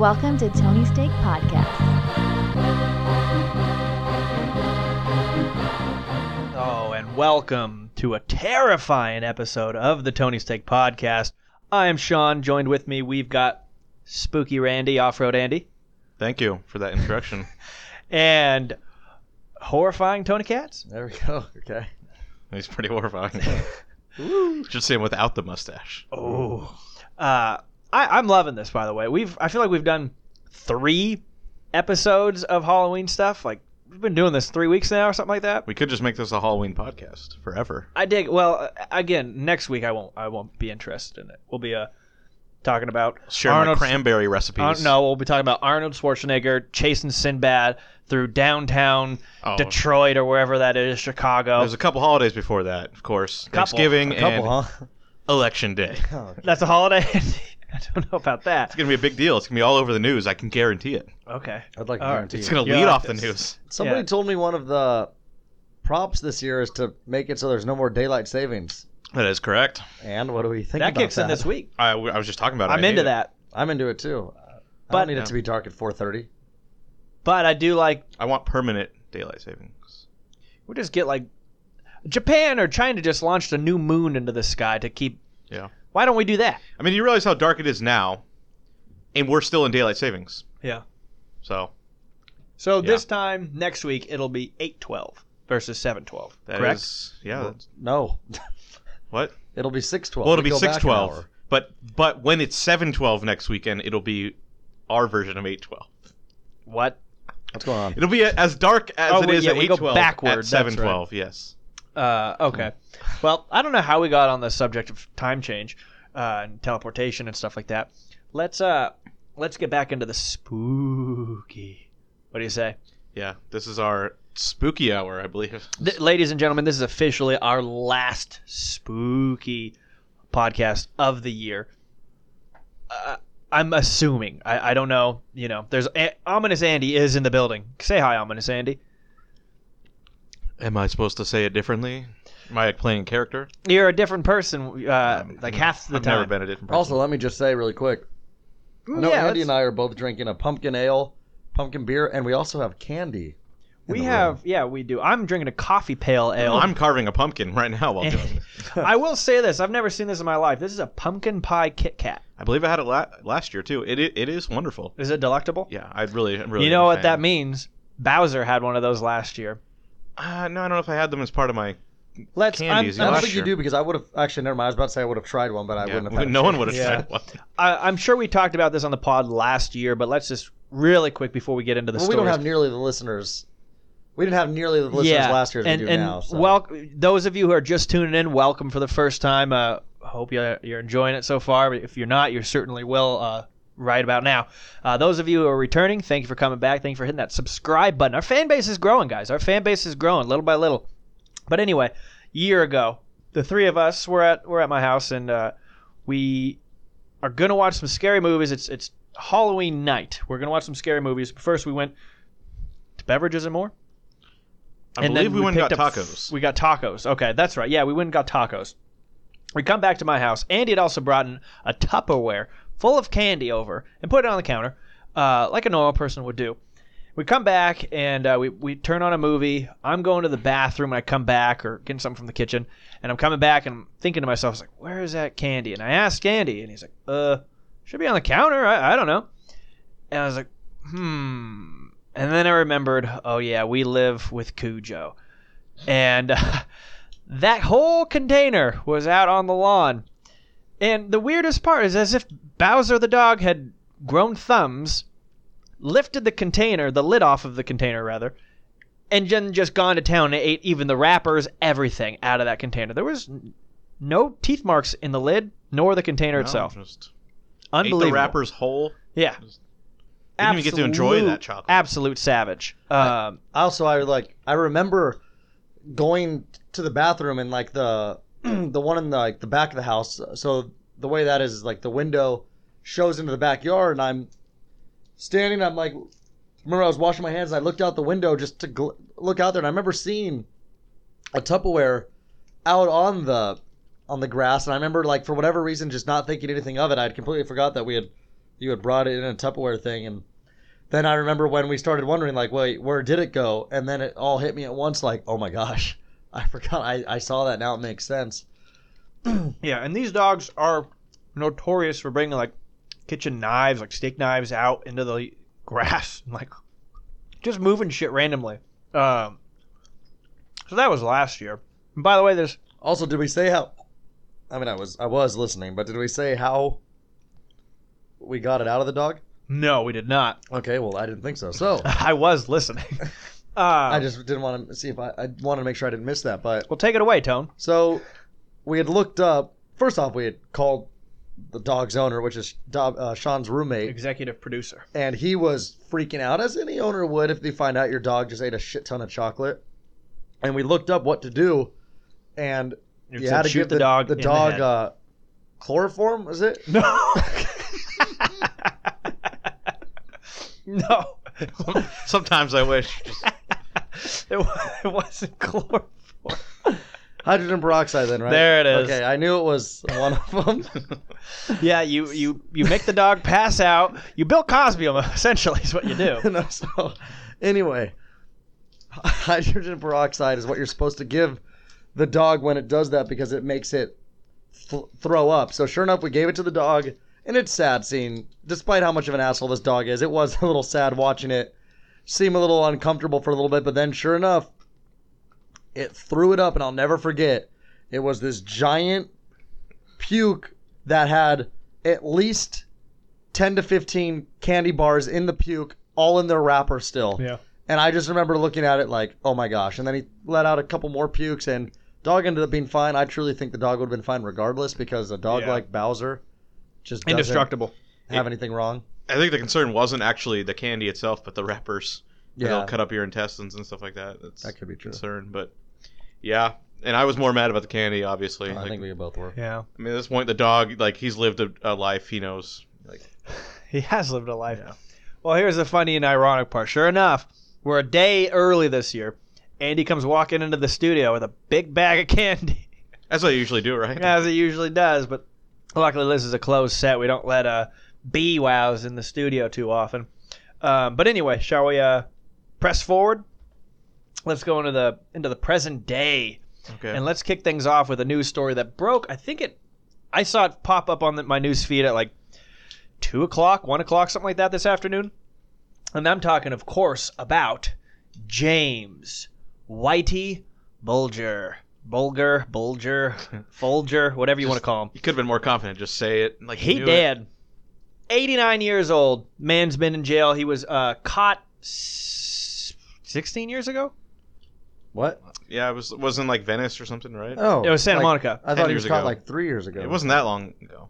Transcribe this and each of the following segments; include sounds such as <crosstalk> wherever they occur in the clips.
Welcome to Tony Steak Podcast. Oh, and welcome to a terrifying episode of the Tony Steak Podcast. I am Sean. Joined with me, we've got Spooky Randy, Off Road Andy, Thank you for that introduction. <laughs> and horrifying Tony Katz. There we go. Okay. He's pretty horrifying. <laughs> Should say him without the mustache. Oh, uh, I, I'm loving this. By the way, we've I feel like we've done three episodes of Halloween stuff. Like we've been doing this three weeks now or something like that. We could just make this a Halloween podcast forever. I dig. Well, uh, again, next week I won't I won't be interested in it. We'll be uh talking about Share Arnold cranberry recipes. Uh, no, we'll be talking about Arnold Schwarzenegger chasing Sinbad through downtown Oh. Detroit or wherever that is, Chicago. There's a couple holidays before that, of course. Couple. Thanksgiving A couple, and huh? Election Day. Oh, That's a holiday. <laughs> <laughs> I don't know about that. It's gonna be a big deal. It's gonna be all over the news. I can guarantee it. Okay. I'd like to All right. guarantee. It's you. gonna Yeah, lead like off the this. news. Somebody yeah. told me one of the props this year is to make it so there's no more daylight savings. That is correct. And what do we think That about kicks that? in this week. I, I was just talking about it. I'm I hate into it. that. I'm into it too. Uh, I But- don't need Yeah. it to be dark at 4:30. But I do like I want permanent daylight savings. we just get like Japan or China just launched a new moon into the sky to keep Yeah. Why don't we do that? I mean, you realize how dark it is now, and we're still in daylight savings. Yeah. So So Yeah. this time next week it'll be 812 versus 712. that correct? is- yeah. that's- No, <laughs> what? it'll be 6:12. Well, it'll We be go back six an twelve. hour. But but when it's seven twelve next weekend, it'll be our version of eight twelve. What? What's going on? It'll be as dark as Oh, it we- is yeah, at we eight go backward, at that's seven twelve. Yes. Uh, okay. Well, I don't know how we got on the subject of time change uh, and teleportation and stuff like that. Let's uh, let's get back into the spooky. What do you say, Yeah. This is our spooky hour, I believe. Th- ladies and gentlemen? This is officially our last spooky podcast of the year. Uh, I'm assuming. I, I don't know. You know, there's a- ominous Andy is in the building. Say hi, ominous Andy. Am I supposed to say it differently? Am I playing character? You're a different person. Uh, like half the I've time. never been a different person. Also, let me just say really quick. I know Yeah, Andy let's- and I are both drinking a pumpkin ale, pumpkin beer, and we also have candy. in We the have, room. yeah, we do. I'm drinking a coffee pale ale. I'm carving a pumpkin right now while doing <laughs> it. I will say this: I've never seen this in my life. This is a pumpkin pie Kit Kat. I believe I had it la- last year too. It, it it is wonderful. Is it delectable? Yeah, I really I'm really. you know a what fan. that means? Bowser had one of those last year. Uh, no, I don't know if I had them as part of my. Let's. Candies, I'm, I I'm, don't last think you do because I would have actually never mind. I was about to say I would have tried one, but I Yeah, wouldn't have. Had no one would have Yeah. tried one. I, I'm sure we talked about this on the pod last year, but let's just really quick before we get into the Well, we don't have nearly the listeners. We didn't have nearly the listeners yeah, last year as and we do and now. So. wel- those of you who are just tuning in, welcome for the first time. Uh, hope you, you're enjoying it so far. If you're not, you certainly will. Uh, right about now. Uh, those of you who are returning, thank you for coming back. Thank you for hitting that subscribe button. Our fan base is growing, guys. Our fan base is growing little by little. But anyway, year ago, the three of us were at were at my house, and uh, we are gonna watch some scary movies. It's it's Halloween night. We're gonna watch some scary movies. But first, we went to beverages and more. I And believe then we went and got up- tacos. We got tacos. Okay, that's right. Yeah, we went and got tacos. We come back to my house. Andy had also brought in a Tupperware full of candy over and put it on the counter, uh, like a normal person would do. We come back and uh, we, we turn on a movie. I'm going to the bathroom and I come back or getting something from the kitchen. And I'm coming back and I'm thinking to myself, I was like, where is that candy? And I asked Andy and he's like, uh, should be on the counter. I, I don't know. And I was like, hmm. And then I remembered, oh yeah, we live with Cujo. And uh, <laughs> that whole container was out on the lawn. And the weirdest part is as if Bowser the dog had grown thumbs, lifted the container, the lid off of the container rather, and then just gone to town and ate even the wrappers, everything out of that container. There was no teeth marks in the lid nor the container No, itself. just Unbelievable. Ate the wrappers whole. Yeah. Didn't even get to enjoy Absolute- that chocolate. Absolute savage. Um, also I like I remember going to the bathroom and like the <clears throat> the one in the like the back of the house. So the way that is is like the window shows into the backyard, and I'm standing. I'm like, remember I was washing my hands, and I looked out the window just to gl- look out there, and I remember seeing a Tupperware out on the on the grass, and I remember like for whatever reason just not thinking anything of it. I had completely forgot that we had you had brought it in a Tupperware thing, and then I remember when we started wondering, like, wait, where did it go? And then it all hit me at once, like, oh my gosh, <laughs> I forgot. I, I saw that. Now it makes sense. <clears throat> Yeah, and these dogs are notorious for bringing like kitchen knives, like steak knives, out into the grass, and, <laughs> like just moving shit randomly. Um, so that was last year. And by the way, there's Also, did we say how? I mean, I was I was listening, but did we say how we got it out of the dog? no, we did not. Okay, well, I didn't think so. So <laughs> I was listening. Uh, <laughs> I just didn't want to see if I, I wanted to make sure I didn't miss that. But well, take it away, Tone. so we had looked up. First off, we had called the dog's owner, which is Do- uh, Sean's roommate, Executive producer. and he was freaking out, as any owner would if they find out your dog just ate a shit ton of chocolate. And we looked up what to do, and It you said had to shoot give the, dog. the in dog head. uh, chloroform. Was it? no. <laughs> no. Sometimes I wish. <laughs> it, wa- it wasn't chloroform. Hydrogen peroxide, then, right? There it is. Okay, I knew it was one of them. <laughs> Yeah, you, you you make the dog pass out. You Bill Cosby him, essentially, is what you do. <laughs> no, so anyway, hydrogen peroxide is what you're supposed to give the dog when it does that because it makes it th- throw up. So sure enough, we gave it to the dog, and it's sad seeing, despite how much of an asshole this dog is, it was a little sad watching it seem a little uncomfortable for a little bit. But then, sure enough, it threw it up, and I'll never forget. It was this giant puke that had at least 10 to 15 candy bars in the puke, all in their wrapper still. Yeah. And I just remember looking at it like, oh my gosh. And then he let out a couple more pukes, and dog ended up being fine. I truly think the dog would have been fine regardless because a dog Yeah. like Bowser just Indestructible. have anything wrong. I think the concern wasn't actually the candy itself, but the wrappers. Yeah, That'll cut up your intestines and stuff like that. That's that could be true. concern, but yeah. And I was more mad about the candy, obviously. I Like, think we both were. Yeah. I mean, at this point, the dog, like, he's lived a, a life. He knows. Like, <laughs> He has lived a life. Yeah. Well, here's the funny and ironic part. Sure enough, we're a day early this year. Andy comes walking into the studio with a big bag of candy, <laughs> that's what you usually do, right? as it usually does. But luckily, this is a closed set. We don't let uh, bee wows in the studio too often. Um, but anyway, shall we uh, press forward? Let's go into the into the present day. Okay. And let's kick things off with a news story that broke. I think it. I saw it pop up on the, my news feed at like two o'clock, one o'clock, something like that this afternoon. And I'm talking, of course, about James Whitey Bulger, Bulger, Bulger, <laughs> Folger, whatever you want to call him. you could have been more confident. Just say it. Like He it. 89 years old. Man's been in jail. He was uh, caught 16 years ago. What? Yeah, it was wasn't like Venice or something, right? Oh, It was Santa like- Monica. I 10 thought he years was caught ago. like three years ago. It wasn't that long ago.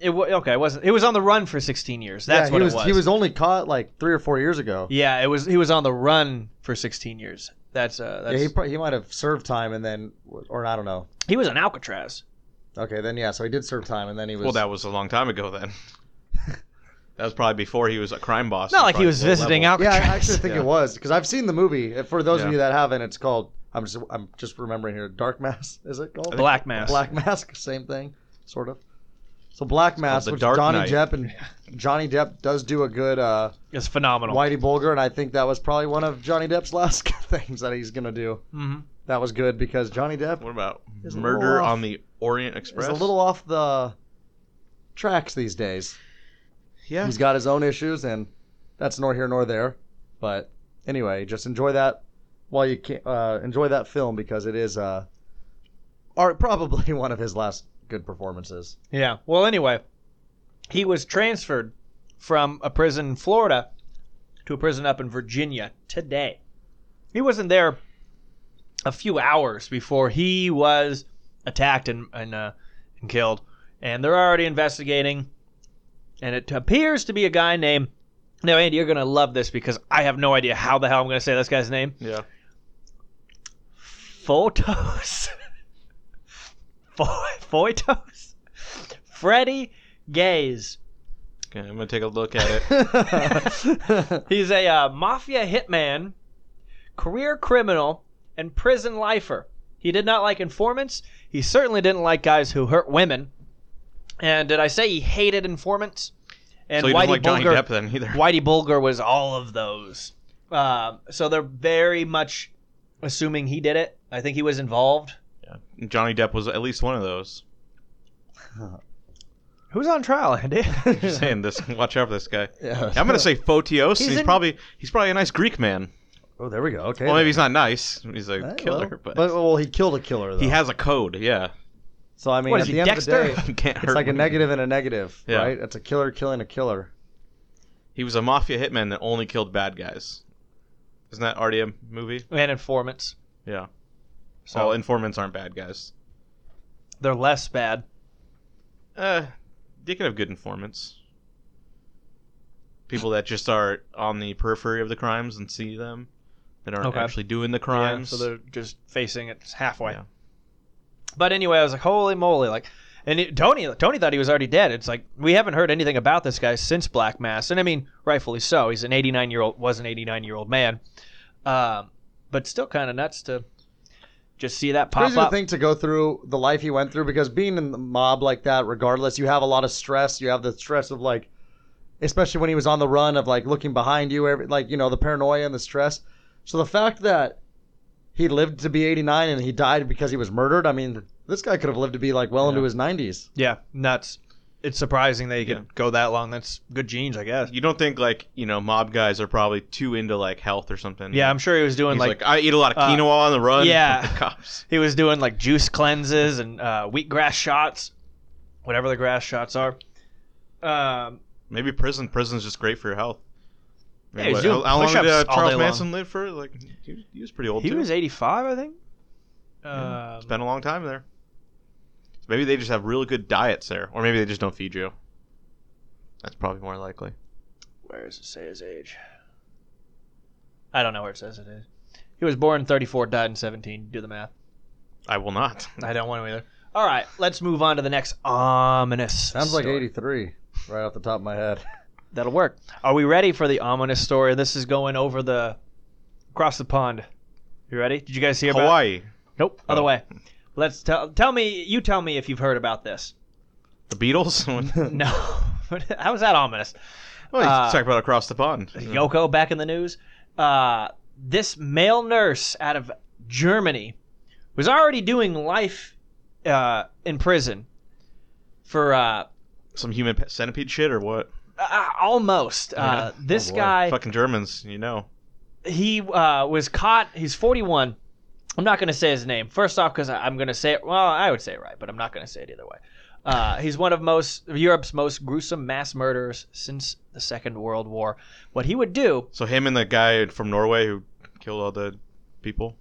It wa okay, it wasn't. It was on the run for 16 years. That's yeah, what he was, it was. He was only caught like three or four years ago. Yeah, it was. He was on the run for 16 years. That's uh. That's, Yeah, he he, pro- he might have served time and then, or I don't know. He was on Alcatraz. Okay, then yeah, so he did serve time and then he was. Well, that was a long time ago then. <laughs> that was probably before he was a crime boss. Not like he was visiting level. Yeah, I actually think Yeah. it was because I've seen the movie. For those of you that haven't, it's called. I'm just I'm just remembering here. Dark Mass <laughs> is it called? Black Mass. Black Mask, <laughs> same thing, sort of. So Black Mass, which Dark Johnny Knight. Depp and <laughs> Johnny Depp does do a good uh, It's phenomenal. Whitey Bulger, and I think that was probably one of Johnny Depp's last things that he's gonna do. hmm That was good because Johnny Depp What about Is Murder off. on the Orient Express? is a little off the tracks these days. Yeah. He's got his own issues, and that's nor here nor there. But anyway, just enjoy that while you can. Uh, enjoy that film because it is uh, are <laughs> probably one of his last good performances. Yeah. Well, anyway, he was transferred from a prison in Florida to a prison up in Virginia today. He wasn't there a few hours before he was attacked and and, uh, and killed, and they're already investigating. And it appears to be a guy named. Now, Andy, you're gonna love this because I have no idea how the hell I'm gonna say this guy's name. Yeah. Photos. <laughs> Fo- Photos. Freddie Gaze. Okay, I'm gonna take a look at it. <laughs> He's a uh, mafia hitman, career criminal, and prison lifer. He did not like informants. He certainly didn't like guys who hurt women. And did I say he hated informants? And so he Whitey doesn't like Johnny Bulger, Depp then either. Whitey Bulger was all of those. Um, so they're very much assuming he did it. I think he was involved. Yeah. Johnny Depp was at least one of those. <laughs> Who's on trial, Andy? <laughs> Just saying this. Watch out for this guy. <laughs> Yeah. I'm gonna say Fotios. He's He's, in- probably he's probably a nice Greek man. Oh, there we go. Okay. Well, maybe he's not nice. He's a killer, well, but, well, he killed a killer though. he has a code. Yeah, So I mean, What at the end Dexter? of the day, <laughs> can't it's like a negative and a negative, Yeah. right? It's a killer killing a killer. He was a mafia hitman that only killed bad guys. Isn't that already a movie? and informants. Yeah. So All informants aren't bad guys. they're less bad. Uh, you can have good informants. People that just are on the periphery of the crimes and see them, that aren't Okay. actually doing the Yeah, crimes. so they're just facing it halfway. Yeah. But anyway, I was like, holy moly! Like, and it, Tony, Tony thought he was already dead. It's like we haven't heard anything about this guy since Black Mass, and I mean, rightfully so. He's an 89 year old, was an 89 year old man, um, but still kind of nuts to just see that pop Crazy up. to think to go through the life he went through because being in the mob like that, regardless, you have a lot of stress. You have the stress of like, especially when he was on the run of like looking behind you, every, like you know the paranoia and the stress. So the fact that he lived to be 89 and he died because he was murdered, I mean, this guy could have lived to be like well into his 90s. Yeah, nuts. It's surprising that he could Yeah. go that long. That's good genes, I guess. You don't think like you know mob guys are probably too into like health or something? Yeah, I'm sure he was doing He's like, like, I eat a lot of uh, quinoa on the run. yeah. <laughs> the cops. he was doing like juice cleanses and uh, wheatgrass shots, whatever the grass shots are. Um, Maybe prison. Prison's just great for your health. I Yeah, mean, he's what- doing how, how long did uh, all day Charles long. Manson live for? Like he, was- he was pretty old he too. was 85, I think. Yeah, Um, Spent a long time there. So maybe they just have really good diets there, or maybe they just don't feed you. That's probably more likely. where does it say his age? I don't know where it says it is. He was born in 34, died in 17. Do the math. I will not. <laughs> I don't want to either. All right, let's move on to the next ominous. Sounds like 83, right off the top of my head. <laughs> That'll work. Are we ready for the ominous story? This is going over the across the pond. You ready? Did you guys hear about? Hawaii, Nope. Other Oh. way. Let's tell. Tell me. You tell me if you've heard about this. the Beatles. <laughs> <laughs> No. <laughs> How is that ominous? well, you Uh, talk about across the pond. Yoko back in the news. Uh, this male nurse out of Germany was already doing life uh, in prison for uh, Some human centipede shit or what? Uh, almost. Uh, Yeah. this Oh, guy, Fucking Germans, you know. he uh, was caught. He's 41. I'm not going to say his name. First off, because I'm going to say it. Well, I would say it right, but I'm not going to say it either way. Uh, he's one of most of Europe's most gruesome mass murderers since the Second World War. What he would do? So him and the guy from Norway who killed all the people.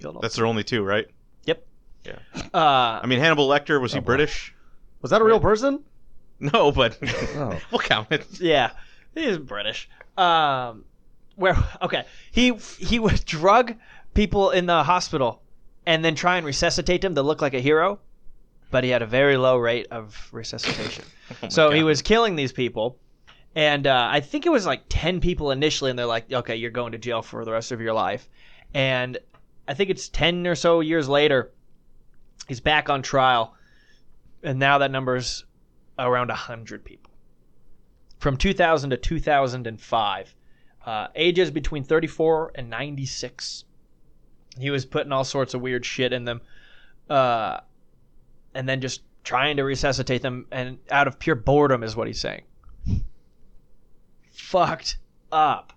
Killed all- That's their only two, right? Yep. Yeah. Uh, I mean, Hannibal Lecter was he Oh, boy. British? Was that a real person? <laughs> No, but <laughs> Oh. <laughs> we'll count it. Yeah, he's British. Um, where okay, he he would drug people in the hospital and then try and resuscitate them to look like a hero, but he had a very low rate of resuscitation. Oh so he was killing these people, and uh, I think it was like ten people initially, and they're like, okay, you're going to jail for the rest of your life, and I think it's ten or so years later, he's back on trial, and now that number's around hundred people from 2000 to 2005. Uh, ages between 34 and 96. He was putting all sorts of weird shit in them, uh, and then just trying to resuscitate them, and out of pure boredom is what he's saying. Fucked up.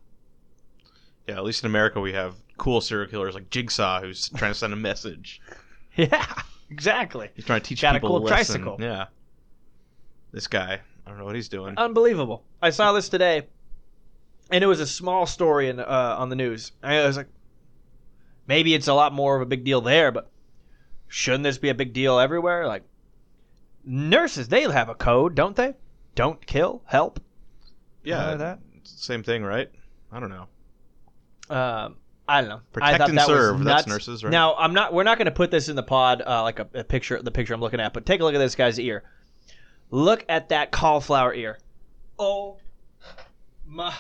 Yeah, at least in America we have cool serial killers like Jigsaw who's trying to send a message. <laughs> Yeah, exactly. He's trying to teach Got a people cool a lesson. tricycle. Yeah. This guy, I don't know what he's doing. Unbelievable. I saw this today, and it was a small story in, uh, on the news. I was like, maybe it's a lot more of a big deal there, but shouldn't this be a big deal everywhere? Like, nurses, they have a code, don't they? Don't kill, help. yeah, like that? same thing, right? I don't know. Um, I don't know. Protect and that serve, that's nurses, right? Now, I'm not. We're not going to put this in the pod uh, like a, a picture. The picture I'm looking at, but take a look at this guy's ear. Look at that cauliflower ear. Oh my! Are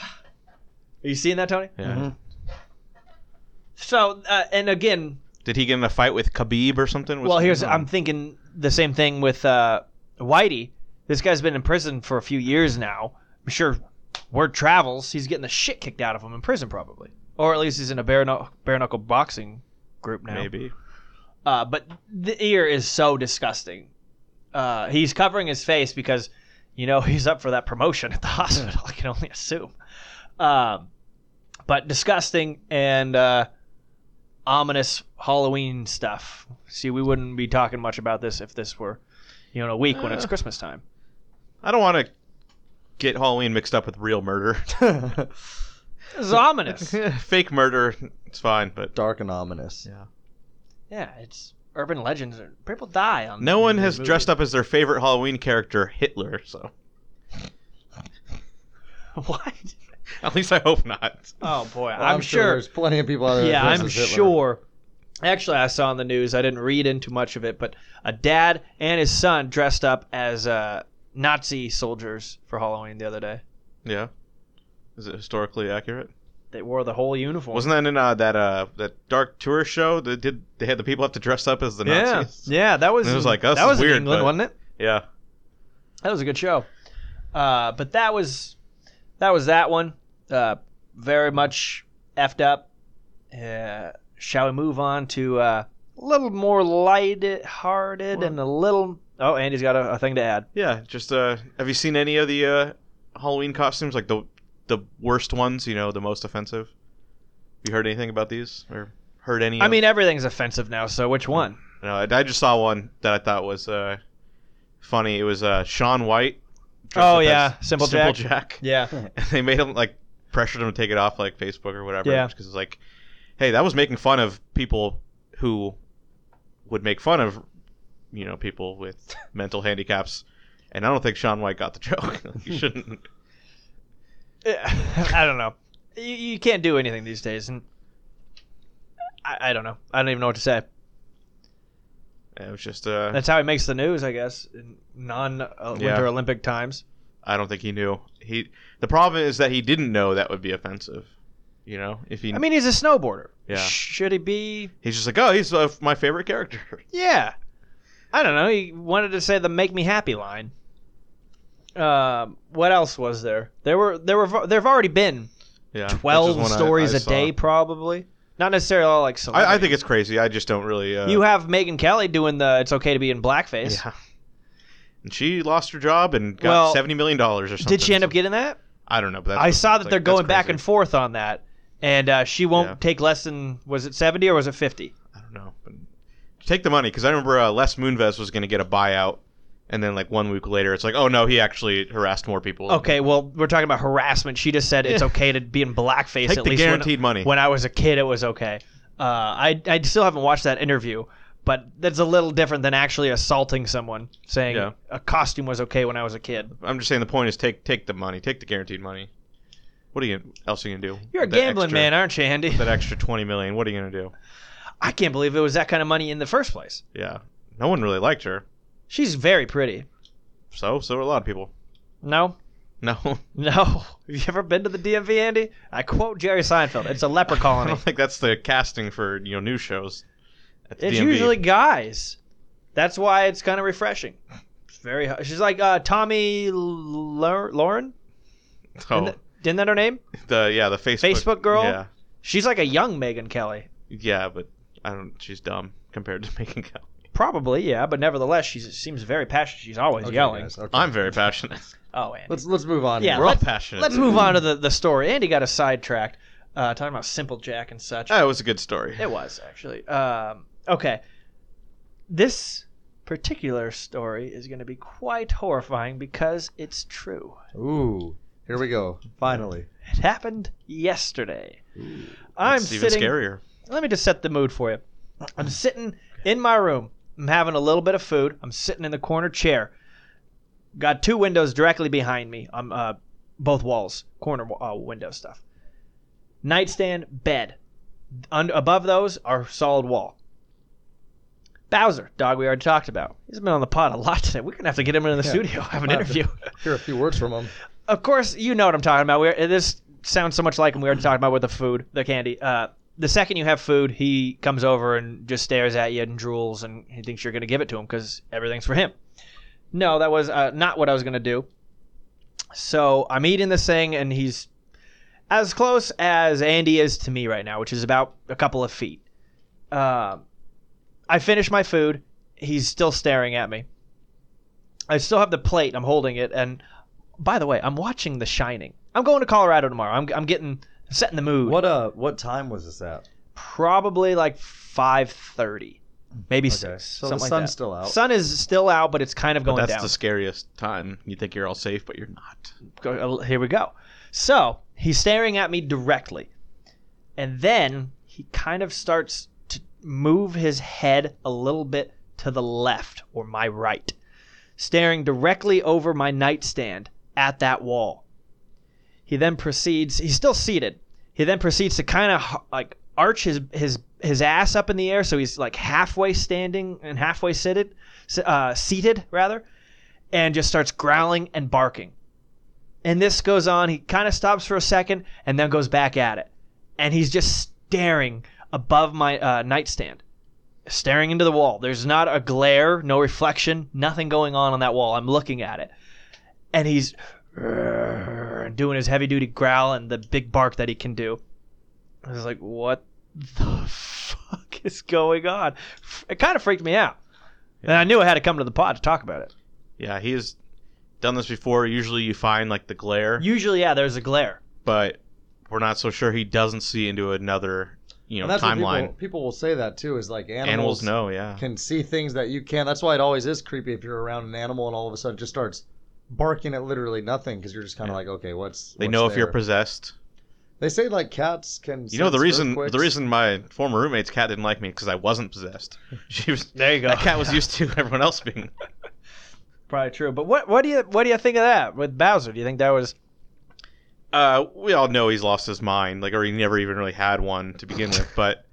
you seeing that, Tony? Yeah. Mhm. So, uh, and again, Did he get in a fight with Khabib or something? Was- well, here's no. I'm thinking the same thing with uh, Whitey. This guy's been in prison for a few years now. I'm sure word travels he's getting the shit kicked out of him in prison, probably, or at least he's in a bare, knuck- bare knuckle boxing group now. Maybe. Uh, but the ear is so disgusting. Uh, he's covering his face because, you know, <laughs> he's up for that promotion at the <laughs> hospital. I can only assume. Um, but disgusting and uh, ominous Halloween stuff. See, we wouldn't be talking much about this if this were, you know, a week when it's Uh. Christmas time. I don't want to get Halloween mixed up with real murder. <laughs> it's ominous. Fake murder, it's fine, but Dark and ominous. yeah. yeah, it's urban legends. People die on. No one has dressed up as their favorite Halloween character, Hitler. So <laughs> What? at least I hope not. Oh boy, Well, I'm, sure there's plenty of people out there. Yeah, I'm sure. Actually, I saw in the news. I didn't read into much of it, but a dad and his son dressed up as uh, Nazi soldiers for Halloween the other day. Yeah. Is it historically accurate? They wore the whole uniform. Wasn't that in uh, that uh that dark tour show? That did they had the people have to dress up as the yeah, Nazis? yeah, that was. And it was like, us. That was weird, in England, but- wasn't it? Yeah. That was a good show. Uh, but that was that was that one. Uh, very much effed up. Uh, shall we move on to uh, a little more light-hearted and a little? Oh, Andy's got a, a thing to add. Yeah. Just uh, have you seen any of the uh, Halloween costumes? Like the the worst ones, you know, the most offensive. You heard anything about these or heard any? I of- mean, everything's offensive now. So which one? No, I, I just saw one that I thought was uh, funny. It was uh, Shaun White. Oh, yeah, Simple Simple Jack. Jack. Yeah. <laughs> and they made him like pressured him to take it off like Facebook or whatever. Yeah. because it's like, hey, that was making fun of people who would make fun of, you know, people with mental handicaps. And I don't think Shaun White got the joke. <laughs> you shouldn't. <laughs> I don't know. You, you can't do anything these days, and I, I don't know. I don't even know what to say. It was just. Uh, That's how he makes the news, I guess, in non-Winter Yeah. Olympic times. I don't think he knew. He. The problem is that he didn't know that would be offensive. You know, if he. I mean, he's a snowboarder. Yeah. Should he be? he's just like, oh, he's uh, my favorite character. <laughs> Yeah. I don't know. He wanted to say the "Make me happy" line. Um, what else was there? There were there were there've already been Yeah, twelve one I- stories I a day, probably. Not necessarily all like I, I think it's crazy. I just don't really. Uh, you have Megyn Kelly doing the "It's okay to be in blackface." Yeah. And she lost her job and got Well, seventy million dollars or something. Did she end up getting that? I don't know, but I saw that like, they're going back and forth on that, and uh, she won't Yeah. take less than was it seventy or was it fifty? I don't know, but take the money because I remember uh, Les Moonves was going to get a buyout, and then like one week later, it's like, oh no, he actually harassed more people. Okay, well we're talking about harassment. She just said it's okay to be in blackface Take at the least when- guaranteed money. When I was a kid, it was okay. Uh, I I still haven't watched that interview, but that's a little different than actually assaulting someone. Saying Yeah. a costume was okay when I was a kid. I'm just saying the point is take take the money, take the guaranteed money. What are you else are you gonna do? You're a gambling extra- man, aren't you, Andy? That extra twenty million. What are you gonna do? I can't believe it was that kind of money in the first place. Yeah, no one really liked her. She's very pretty. So so are a lot of people. No, No, <laughs> no. Have you ever been to the DMV, Andy? I quote Jerry Seinfeld. It's a leper <laughs> I colony. don't think that's the casting for you know news shows. At the It's DMV. usually guys. That's why it's kind of refreshing. It's very. She's like uh, Tomi Lau- Lahren. oh, Isn't, that, isn't that her name? <laughs> the yeah the Facebook Facebook girl? Yeah, She's like a young Megyn Kelly. yeah, but I don't. She's dumb compared to Megyn Kelly. Probably, yeah, but nevertheless, she seems very passionate. She's always Okay, yelling. guys, okay. I'm very passionate. <laughs> Oh, Andy. Let's let's move on. Yeah. We're all let's- passionate. Let's move on to the, the story. Andy got us sidetracked, uh, talking about Simple Jack and such. Oh, it was a good story. It was actually. Um, okay, this particular story is going to be quite horrifying because it's true. Ooh, here we go. Finally. It happened yesterday. I'm It's even sitting. scarier. Let me just set the mood for you. I'm sitting in my room. I'm having a little bit of food. I'm sitting in the corner chair. Got two windows directly behind me. on uh, both walls, corner uh, window stuff. Nightstand, bed. Un- above those are solid wall. Bowser, dog we already talked about. He's been on the pod a lot today. We're gonna have to get him in the Yeah. studio, have an have interview. <laughs> Hear a few words from him. of course, you know what I'm talking about. We're, this sounds so much like him. We already talked about with the food, the candy. Uh, the second you have food, he comes over and just stares at you and drools, and he thinks you're going to give it to him because everything's for him. No, that was uh, not what I was gonna do. So I'm eating this thing, and he's as close as Andy is to me right now, which is about a couple of feet. Uh, I finish my food. He's still staring at me. I still have the plate. I'm holding it, and by the way, I'm watching The Shining. I'm going to Colorado tomorrow. I'm, I'm getting setting the mood. What uh, what time was this at? Probably like five thirty, maybe Okay, six. so the something like still out. Sun is still out, but it's kind of But going that's down. the scariest time. You think you're all safe, but you're not. Go- uh, Here we go. So he's staring at me directly, and then he kind of starts to move his head a little bit to the left or my right, staring directly over my nightstand at that wall. He then proceeds. He's still seated. He then proceeds to kind of like arch his his his ass up in the air, so he's like halfway standing and halfway seated, uh, seated rather, and just starts growling and barking. And this goes on. He kind of stops for a second and then goes back at it. And he's just staring above my uh, nightstand, staring into the wall. There's not a glare, no reflection, nothing going on on that wall. I'm looking at it. And he's Uh, doing his heavy duty growl and the big bark that he can do. I was like, what the <laughs> fuck is going on? It kind of freaked me out. And I knew I had to come to the pod to talk about it. Yeah, he has done this before. Usually you find like the glare, Usually, yeah, there's a glare. but we're not so sure he doesn't see into another, you know, that's what timeline. people, people will say that too. Is like animals, Animals know, yeah. can see things that you can't. That's why it always is creepy if you're around an animal and all of a sudden it just starts barking at literally nothing because you're just kind of Yeah. like, okay, what's They what's know if you're possessed. They say like cats can. You know the reason earthquakes. the reason my former roommate's cat didn't like me because I wasn't possessed. <laughs> She was There you go. that cat was used to everyone else being. <laughs> Probably true. But what what do you what do you think of that with Bowser? Do you think that was Uh, we all know he's lost his mind, like or he never even really had one to begin with. But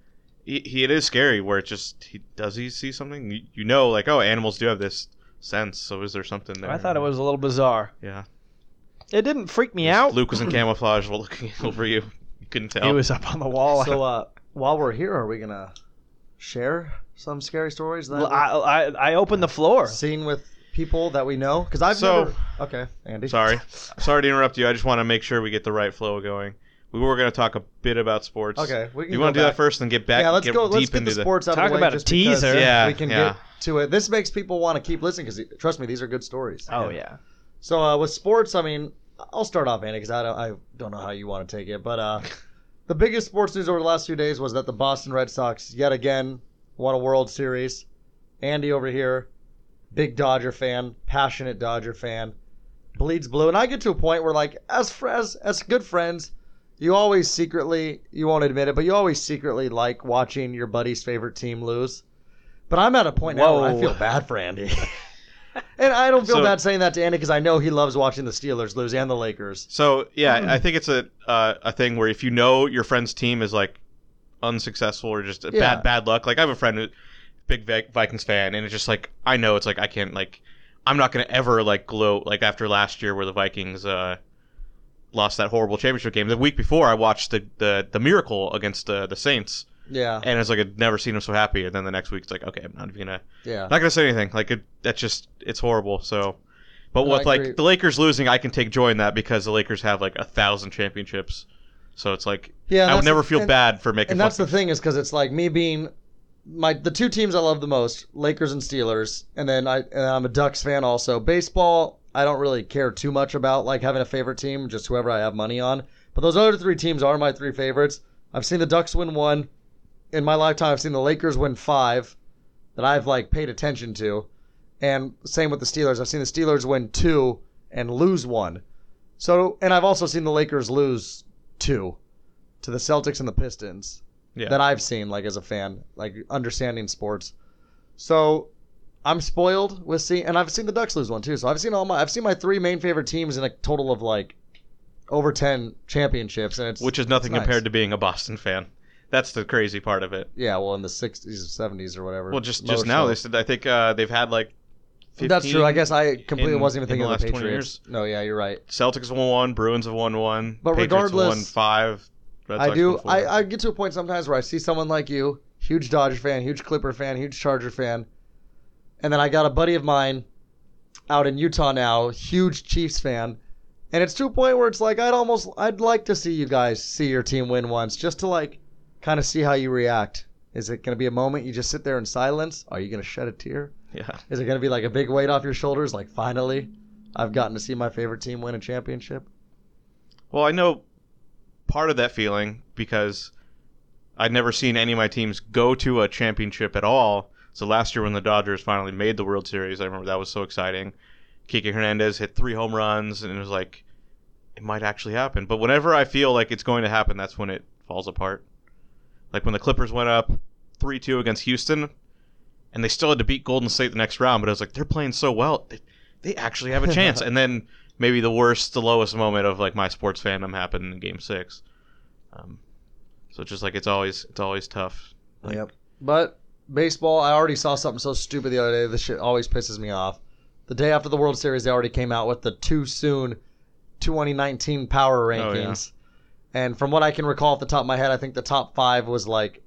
he, he it is scary where it just he does he see something you, you know like oh animals do have this sense so is there something there? I thought it was a little bizarre. yeah. It didn't freak me out. Luke was in <laughs> camouflage while looking <laughs> over you. You couldn't tell. He was up on the wall. So uh, while we're here, are we gonna share some scary stories that I, I I opened the floor. we've seen with people that we know? Because I've So- never. Okay, Andy. Sorry, <laughs> sorry to interrupt you. I just want to make sure we get the right flow going. We were going to talk a bit about sports. Okay, we can you go want to do that first and get back? yeah, let's get go. deep Let's get into the sports out Talk of the way. about a just because teaser. Yeah, we can yeah. get to it. This makes people want to keep listening because trust me, these are good stories. Oh yeah. So uh, with sports, I mean, I'll start off, Andy, because I don't, I don't know how you want to take it, but uh, <laughs> the biggest sports news over the last few days was that the Boston Red Sox yet again won a World Series. Andy over here, big Dodger fan, passionate Dodger fan, bleeds blue, and I get to a point where, like, as fr- as as good friends, you always secretly, you won't admit it, but you always secretly like watching your buddy's favorite team lose. But I'm at a point now where I feel bad for Andy. <laughs> And I don't feel So- bad saying that to Andy because I know he loves watching the Steelers lose and the Lakers. So yeah, Hmm. I think it's a uh, a thing where if you know your friend's team is like unsuccessful or just Yeah. bad bad luck. Like I have a friend who big Vikings fan, and it's just like I know it's like I can't like I'm not gonna ever like gloat like after last year where the Vikings uh, lost that horrible championship game. The week before, I watched the the, the miracle against the the Saints, Yeah, and it's like I'd never seen him so happy. And then the next week, it's like okay, I'm not even gonna yeah. not gonna say anything. Like it, that's just it's horrible. So, but with like agree. the Lakers losing, I can take joy in that because the Lakers have like a thousand championships. So it's like Yeah, I would never feel and- bad for making. And that's the thing is because it's like me being my the two teams I love the most, Lakers and Steelers, and then I and I'm a Ducks fan also. Baseball, I don't really care too much about like having a favorite team, just whoever I have money on. But those other three teams are my three favorites. I've seen the Ducks win one in my lifetime. I've seen the Lakers win five that I've like paid attention to, and same with the Steelers. I've seen the Steelers win two and lose one. So, and I've also seen the Lakers lose two to the Celtics and the Pistons Yeah. that I've seen, like as a fan, like understanding sports. So I'm spoiled with seeing, and I've seen the Ducks lose one too. So I've seen all my, I've seen my three main favorite teams in a total of like over ten championships, and it's which is nothing it's nice. compared to being a Boston fan. That's the crazy part of it. yeah, well in the '60s, '70s, or whatever. Well, just just now they said I think uh, they've had like. 15 That's true. I guess I completely in- wasn't even in thinking the of the last 20 Patriots. No, yeah, you're right. Celtics won one, Bruins have won one, But Patriots have won regardless, five. Red I Sox do. I, I get to a point sometimes where I see someone like you, huge Dodger fan, huge Clipper fan, huge Charger fan, and then I got a buddy of mine out in Utah now, huge Chiefs fan, and it's to a point where it's like I'd almost I'd like to see you guys see your team win once, just to like kind of see how you react. Is it going to be a moment you just sit there in silence? Are you going to shed a tear? Yeah. Is it going to be like a big weight off your shoulders? Like finally, I've gotten to see my favorite team win a championship. Well, I know part of that feeling because I'd never seen any of my teams go to a championship at all. So last year when the Dodgers finally made the World Series, I remember that was so exciting. Kike Hernandez hit three home runs, and it was like, it might actually happen. But whenever I feel like it's going to happen, that's when it falls apart. Like when the Clippers went up 3 2 against Houston, and they still had to beat Golden State the next round, but I was like, they're playing so well. They, they actually have a <laughs> chance. and then maybe the worst, the lowest moment of like my sports fandom happened in game six. Um, so just like it's always it's always tough. Like, Yep. But baseball, I already saw something so stupid the other day. This shit always pisses me off. The day after the World Series, they already came out with the too soon 2019 power Oh, yeah. rankings. And from what I can recall off the top of my head, I think the top five was like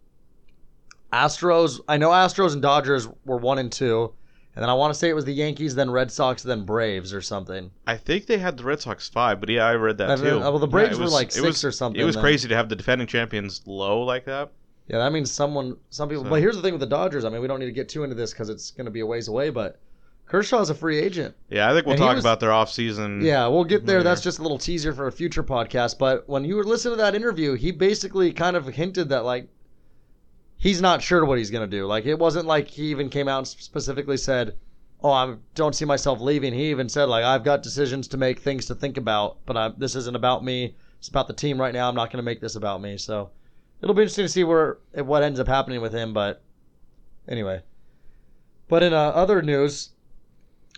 Astros. I know Astros and Dodgers were one and two. And then I want to say it was the Yankees, then Red Sox, then Braves or something. I think they had the Red Sox five, but yeah, I read that And too. uh, well, the Yeah, Braves were like six was- or something It was then. crazy to have the defending champions low like that. Yeah, that means someone, some people. So- But here's the thing with the Dodgers. I mean, we don't need to get too into this because it's going to be a ways away. But Kershaw's a free agent. Yeah, I think we'll And talk was- about their offseason. Yeah, we'll get there. later. That's just a little teaser for a future podcast. But when you were listening to that interview, he basically kind of hinted that like he's not sure what he's gonna do. Like it wasn't like he even came out and specifically said, "Oh, I don't see myself leaving." He even said like, "I've got decisions to make, things to think about, but I, this isn't about me. It's about the team right now. I'm not gonna make this about me." So it'll be interesting to see where what ends up happening with him. But anyway, but in uh, other news,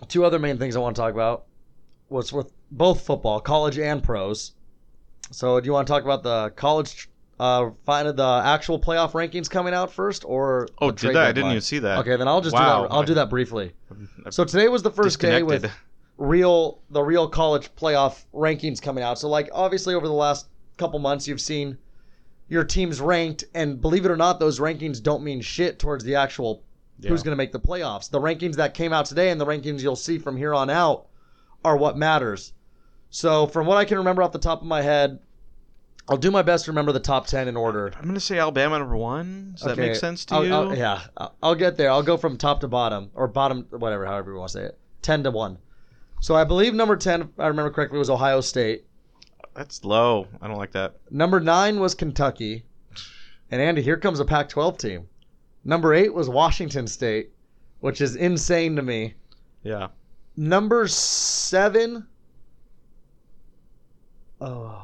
two other main things I want to talk about was with both football, college and pros. So, do you want to talk about the college, uh, find the actual playoff rankings coming out first, or Oh, did that? I didn't even see that. Okay, then I'll just Wow. do that. I'll do that briefly. So today was the first day with real the real college playoff rankings coming out. So like obviously over the last couple months you've seen your teams ranked and believe it or not those rankings don't mean shit towards the actual who's going to make the playoffs. The rankings that came out today and the rankings you'll see from here on out are what matters. So from what I can remember off the top of my head, I'll do my best to remember the top 10 in order. I'm gonna say Alabama number one. Does that make sense to I'll- you? I'll- yeah, I'll- get there. I'll go from top to bottom, or bottom, whatever, however you want to say it. Ten to one. So I believe number ten, if I remember correctly, was Ohio State. That's low. I don't like that. Number nine was Kentucky. And Andy, here comes a Pac-12 team. Number eight was Washington State, which is insane to me. Yeah. Number seven, oh,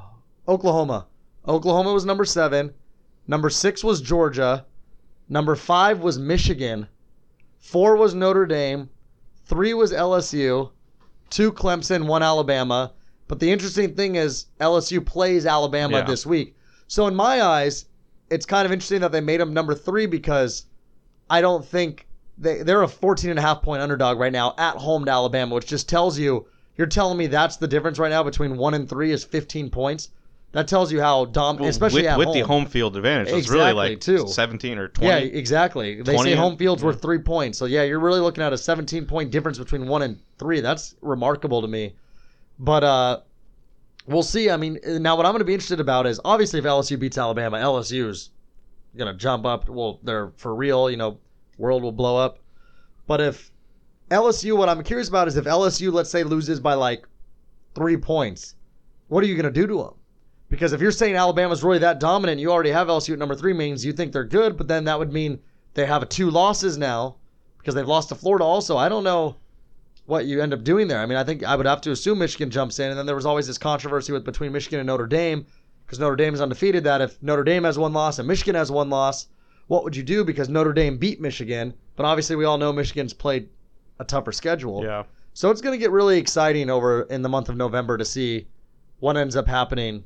Oklahoma. Oklahoma was number seven. Number six was Georgia. Number five was Michigan. Four was Notre Dame. Three was LSU. Two Clemson, one Alabama. But the interesting thing is LSU plays Alabama Yeah. this week. So in my eyes, it's kind of interesting that they made them number three because I don't think they, they're a 14 and a half point underdog right now at home to Alabama, which just tells you you're telling me that's the difference right now between one and three is 15 points. That tells you how dom, Well, especially with, at with home. the home field advantage, it's really like too. 17 or Yeah, 20. exactly. They say home field's worth three points. So yeah, you're really looking at a 17 point difference between one and three. That's remarkable to me. But uh, we'll see. I mean, eh, now what I'm going to be interested about is obviously if LSU beats Alabama, LSU's going to jump up. Well, they're for real. You know, world will blow up. But if LSU, what I'm curious about is if LSU, let's say, loses by like three points, what are you going to do to them? Because if you're saying Alabama's really that dominant, you already have LSU at number three, means you think they're good, but then that would mean they have two losses now because they've lost to Florida also. I don't know what you end up doing there. I mean, I think I would have to assume Michigan jumps in, and then there was always this controversy with between Michigan and Notre Dame because Notre Dame is undefeated. That if Notre Dame has one loss and Michigan has one loss, what would you do? Because Notre Dame beat Michigan, but obviously we all know Michigan's played a tougher schedule. Yeah. So it's going to get really exciting over in the month of November to see what ends up happening.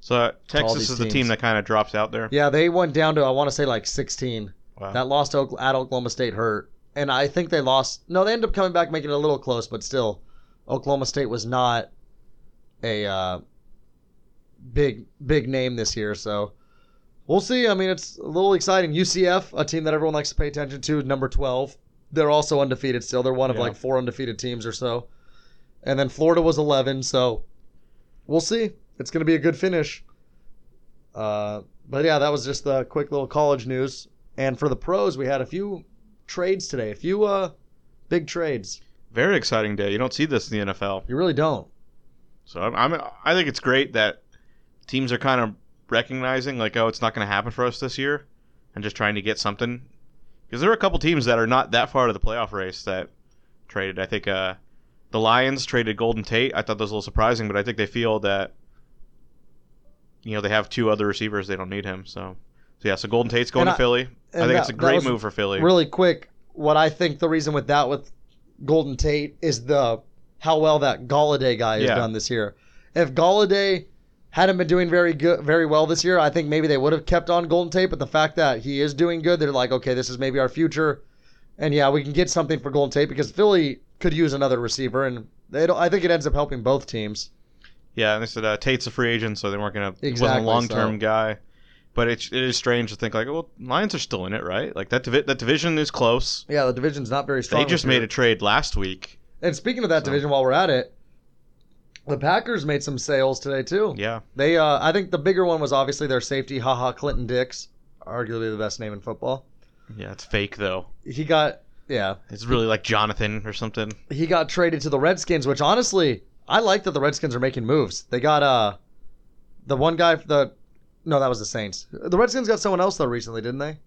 So uh, Texas these is the teams. team that kind of drops out there. Yeah, they went down to I want to say like 16. Wow. That lost to at Oklahoma State hurt, and I think they lost. No, they ended up coming back, making it a little close, but still, Oklahoma State was not a uh, big big name this year. So we'll see. I mean, it's a little exciting. UCF, a team that everyone likes to pay attention to, number 12. they're also undefeated still. They're one of Yeah. like four undefeated teams or so. And then Florida was 11, so we'll see. It's going to be a good finish. Uh, but yeah, that was just the quick little college news. And for the pros, we had a few trades today, a few uh, big trades. Very exciting day. You don't see this in the NFL. You really don't. So I'm, I'm I think it's great that teams are kind of recognizing like oh it's not going to happen for us this year and just trying to get something because there are a couple teams that are not that far to the playoff race that traded. I think uh, the Lions traded Golden Tate. I thought that was a little surprising, but I think they feel that you know they have two other receivers. They don't need him. So so yeah. So Golden Tate's going And to I- Philly. I think that- it's a great move for Philly. Really quick, what I think the reason with that with Golden Tate is the how well that Golladay guy has Yeah. done this year. If Golladay hadn't been doing very good, very well this year, I think maybe they would have kept on Golden Tate. But the fact that he is doing good, they're like, okay, this is maybe our future, and yeah, we can get something for Golden Tate because Philly could use another receiver, and they don't. I think it ends up helping both teams. Yeah, and they said uh, Tate's a free agent, so they weren't gonna. He wasn't a long term so- guy. But it, it is strange to think like, well, Lions are still in it, right? Like that divi- that division is close. Yeah, the division's not very strong. They just made year. a trade last week. And speaking of that So- division, while we're at it, the Packers made some sales today too. Yeah, They, uh, I think the bigger one was obviously their safety, haha, Clinton Dix, arguably the best name in football. yeah, it's fake though. He got, yeah, It's really like Jonathan or something. he got traded to the Redskins, which honestly, I like that the Redskins are making moves. They got uh, the one guy, the, no, that was the Saints. The Redskins got someone else though recently, didn't they?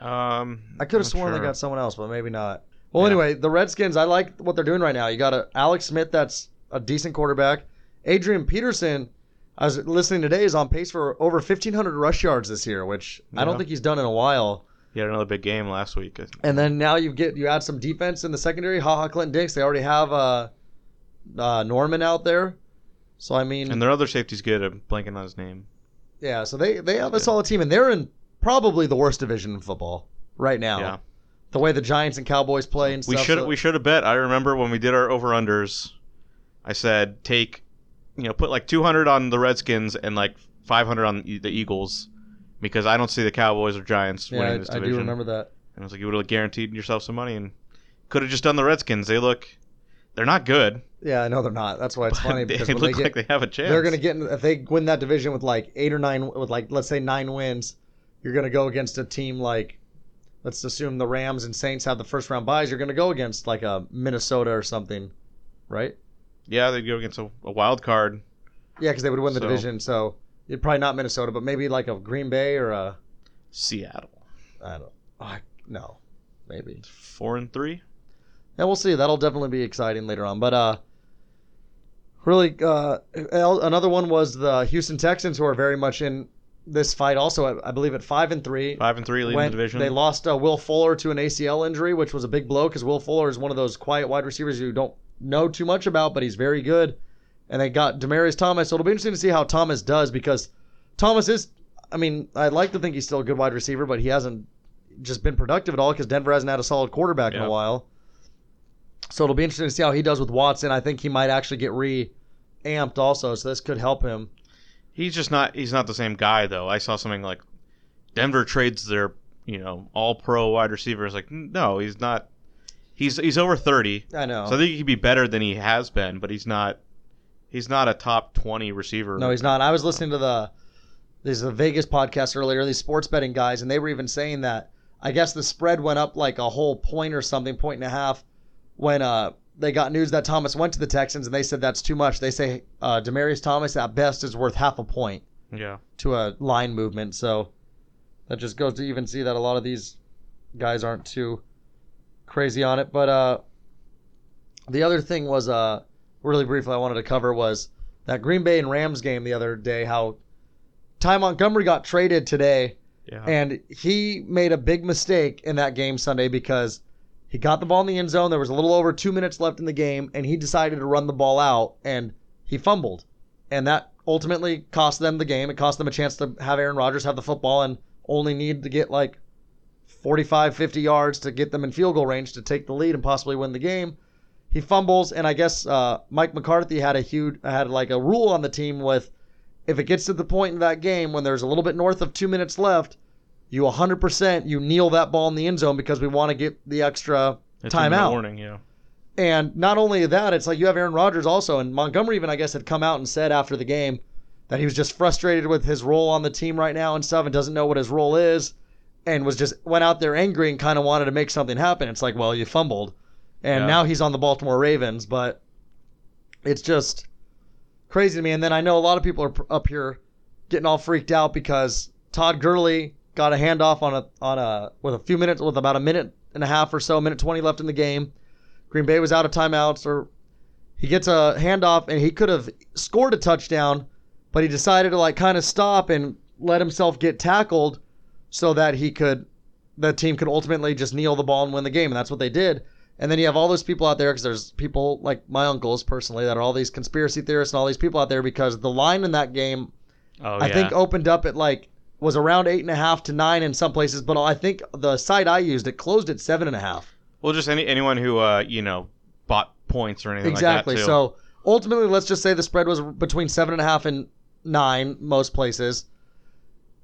Um, I could have sworn they got someone else, but maybe not. Well, Yeah. anyway, the Redskins, I like what they're doing right now. You got a Alex Smith, that's a decent quarterback. Adrian Peterson, I was listening today, is on pace for over 1,500 rush yards this year, which I don't think he's done in a while. He had another big game last week. And then now you get you add some defense in the secondary. Haha, Clinton Dix. They already have uh, uh, Norman out there, so I mean, And their other safety's good. I'm blanking on his name. Yeah. So they they have a solid team, and they're in probably the worst division in football right now. Yeah. The way the Giants and Cowboys play and We stuff. should so- we should have bet. I remember when we did our over unders. I said take, you know, put like 200 on the Redskins and like 500 on the Eagles, because I don't see the Cowboys or Giants Yeah, winning I, this I division. do remember that. And I was like, you would have guaranteed yourself some money, and could have just done the Redskins. They look, they're not good. Yeah, I know they're not. That's why it's but funny they because look when they like they have a chance. they're gonna get in, if they win that division with like eight or nine with like let's say nine wins, you're gonna go against a team like let's assume the Rams and Saints have the first round buys. You're gonna go against like a Minnesota or something, right? Yeah, they'd go against a, a wild card. Yeah, because they would win the So- division. So it probably not Minnesota, but maybe like a Green Bay or a Seattle, I don't oh, no, maybe. four and three. Yeah, we'll see. That'll definitely be exciting later on. But uh, really, uh, another one was the Houston Texans, who are very much in this fight. Also, I, I believe at five and three. Five and three leading the division. They lost uh, Will Fuller to an ACL injury, which was a big blow because Will Fuller is one of those quiet wide receivers you don't know too much about, but he's very good. And they got Demaryius Thomas, so it'll be interesting to see how Thomas does because Thomas is. I mean, I'd like to think he's still a good wide receiver, but he hasn't just been productive at all because Denver hasn't had a solid quarterback in a while. So it'll be interesting to see how he does with Watson. I think he might actually get re-amped also, so this could help him. He's just not. He's not the same guy though. I saw something like Denver trades their you know all pro wide receivers. Like no, he's not. He's he's over thirty, I know. so I think he could be better than he has been. But he's not. He's not a top twenty receiver. No, he's not. I was listening to the there's a Vegas podcast earlier, these sports betting guys, and they were even saying that I guess the spread went up like a whole point or something, point and a half, when uh they got news that Thomas went to the Texans, and they said that's too much. They say uh, Demaryius Thomas at best is worth half a point Yeah. to a line movement. So that just goes to even see that a lot of these guys aren't too crazy on it. But uh, the other thing was uh, really briefly I wanted to cover was that Green Bay and Rams game the other day. How Ty Montgomery got traded today, Yeah. and he made a big mistake in that game Sunday because he got the ball in the end zone. There was a little over two minutes left in the game, and he decided to run the ball out, and he fumbled, and that ultimately cost them the game. It cost them a chance to have Aaron Rodgers have the football and only need to get like 45, 50 yards to get them in field goal range to take the lead and possibly win the game. He fumbles, and I guess uh, Mike McCarthy had a huge had like a rule on the team with if it gets to the point in that game when there's a little bit north of two minutes left, you 100% you kneel that ball in the end zone because we want to get the extra It took him a timeout. Warning, yeah. And not only that, it's like you have Aaron Rodgers also, and Montgomery even I guess had come out and said after the game that he was just frustrated with his role on the team right now and stuff, and doesn't know what his role is, and was just went out there angry and kind of wanted to make something happen. It's like, well, you fumbled, and Yeah. now he's on the Baltimore Ravens, but it's just crazy to me. And then I know a lot of people are up here getting all freaked out because Todd Gurley got a handoff on a on a with a few minutes with about a minute and a half or so, minute twenty left in the game. Green Bay was out of timeouts, or he gets a handoff and he could have scored a touchdown, but he decided to like kind of stop and let himself get tackled so that he could the team could ultimately just kneel the ball and win the game, and that's what they did. And then you have all those people out there because there's people like my uncles personally that are all these conspiracy theorists and all these people out there because the line in that game Oh I yeah. think opened up at like was around eight and a half to nine in some places, but I think the site I used it closed at seven and a half. well, just any anyone who uh you know bought points or anything Exactly. like so ultimately, let's just say the spread was between seven and a half and nine most places.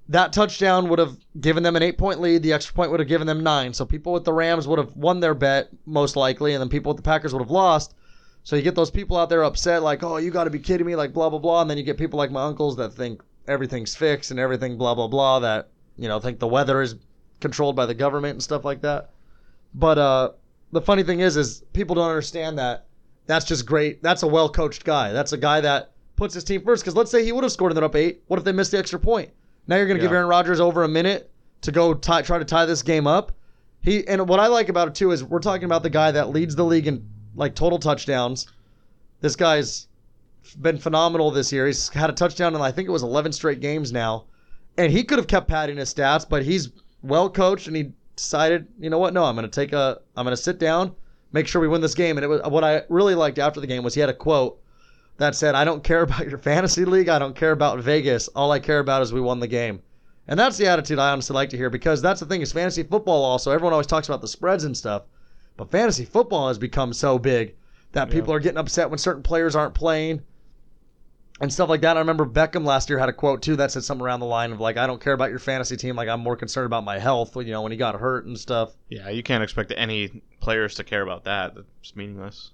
That touchdown would have given them an eight point lead. The extra point would have given them nine. So people with the Rams would have won their bet most likely, and then people with the Packers would have lost. So you get those people out there upset, like, oh, you got to be kidding me, like, blah, blah, blah. And then you get people like my uncles that think everything's fixed and everything, blah, blah, blah, that, you know, think the weather is controlled by the government and stuff like that. But uh, the funny thing is, is people don't understand that that's just great. That's a well coached guy. That's a guy that puts his team first. Because let's say he would have scored they're up eight. What if they missed the extra point? Now you're going to give Aaron Rodgers over a minute to go tie, try to tie this game up. He and what I like about it too is we're talking about the guy that leads the league in like total touchdowns. This guy's been phenomenal this year. He's had a touchdown in I think it was 11 straight games now, and he could have kept padding his stats, but he's well coached and he decided, you know what? No, I'm going to take a, I'm going to sit down, make sure we win this game. And it was what I really liked after the game was he had a quote that said, "I don't care <laughs> about your fantasy league. I don't care about Vegas. All I care about is we won the game." And that's the attitude I honestly like to hear because that's the thing is fantasy football also. Everyone always talks about the spreads and stuff, but fantasy football has become so big that Yeah. people are getting upset when certain players aren't playing and stuff like that. I remember Beckham last year had a quote too that said something around the line of like, "I don't care about your fantasy team. Like I'm more concerned about my health." You know, when he got hurt and stuff. Yeah, you can't expect any players to care about that. That's meaningless.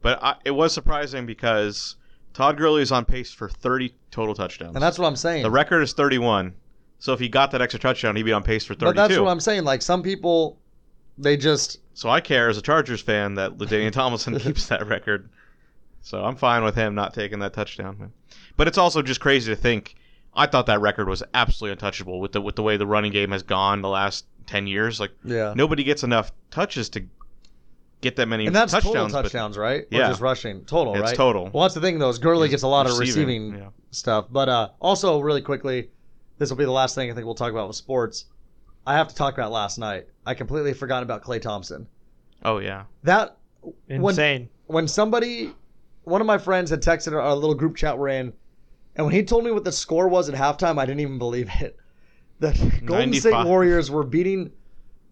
But I, it was surprising because Todd Gurley is on pace for 30 total touchdowns. And that's what I'm saying. the record is 31. So if he got that extra touchdown, he'd be on pace for 32. but that's what I'm saying. Like some people, they just So I care as a Chargers fan that LaDainian Tomlinson <laughs> keeps that record. So I'm fine with him not taking that touchdown. But it's also just crazy to think. I thought that record was absolutely untouchable with the with the way the running game has gone the last 10 years. Like yeah. nobody gets enough touches to get that many And that's touchdowns. total but touchdowns, right? Or Yeah. just rushing total, It's right? total. Well, that's the thing though. Is Gurley Is gets a lot of receiving, receiving yeah. stuff, but uh, also really quickly, this will be the last thing I think we'll talk about with sports. I have to talk about last night. I completely forgot about Klay Thompson. Oh yeah. That when Insane. when somebody, one of my friends had texted our little group chat we're in, and when he told me what the score was at halftime, I didn't even believe it. <laughs> The Golden State Warriors were beating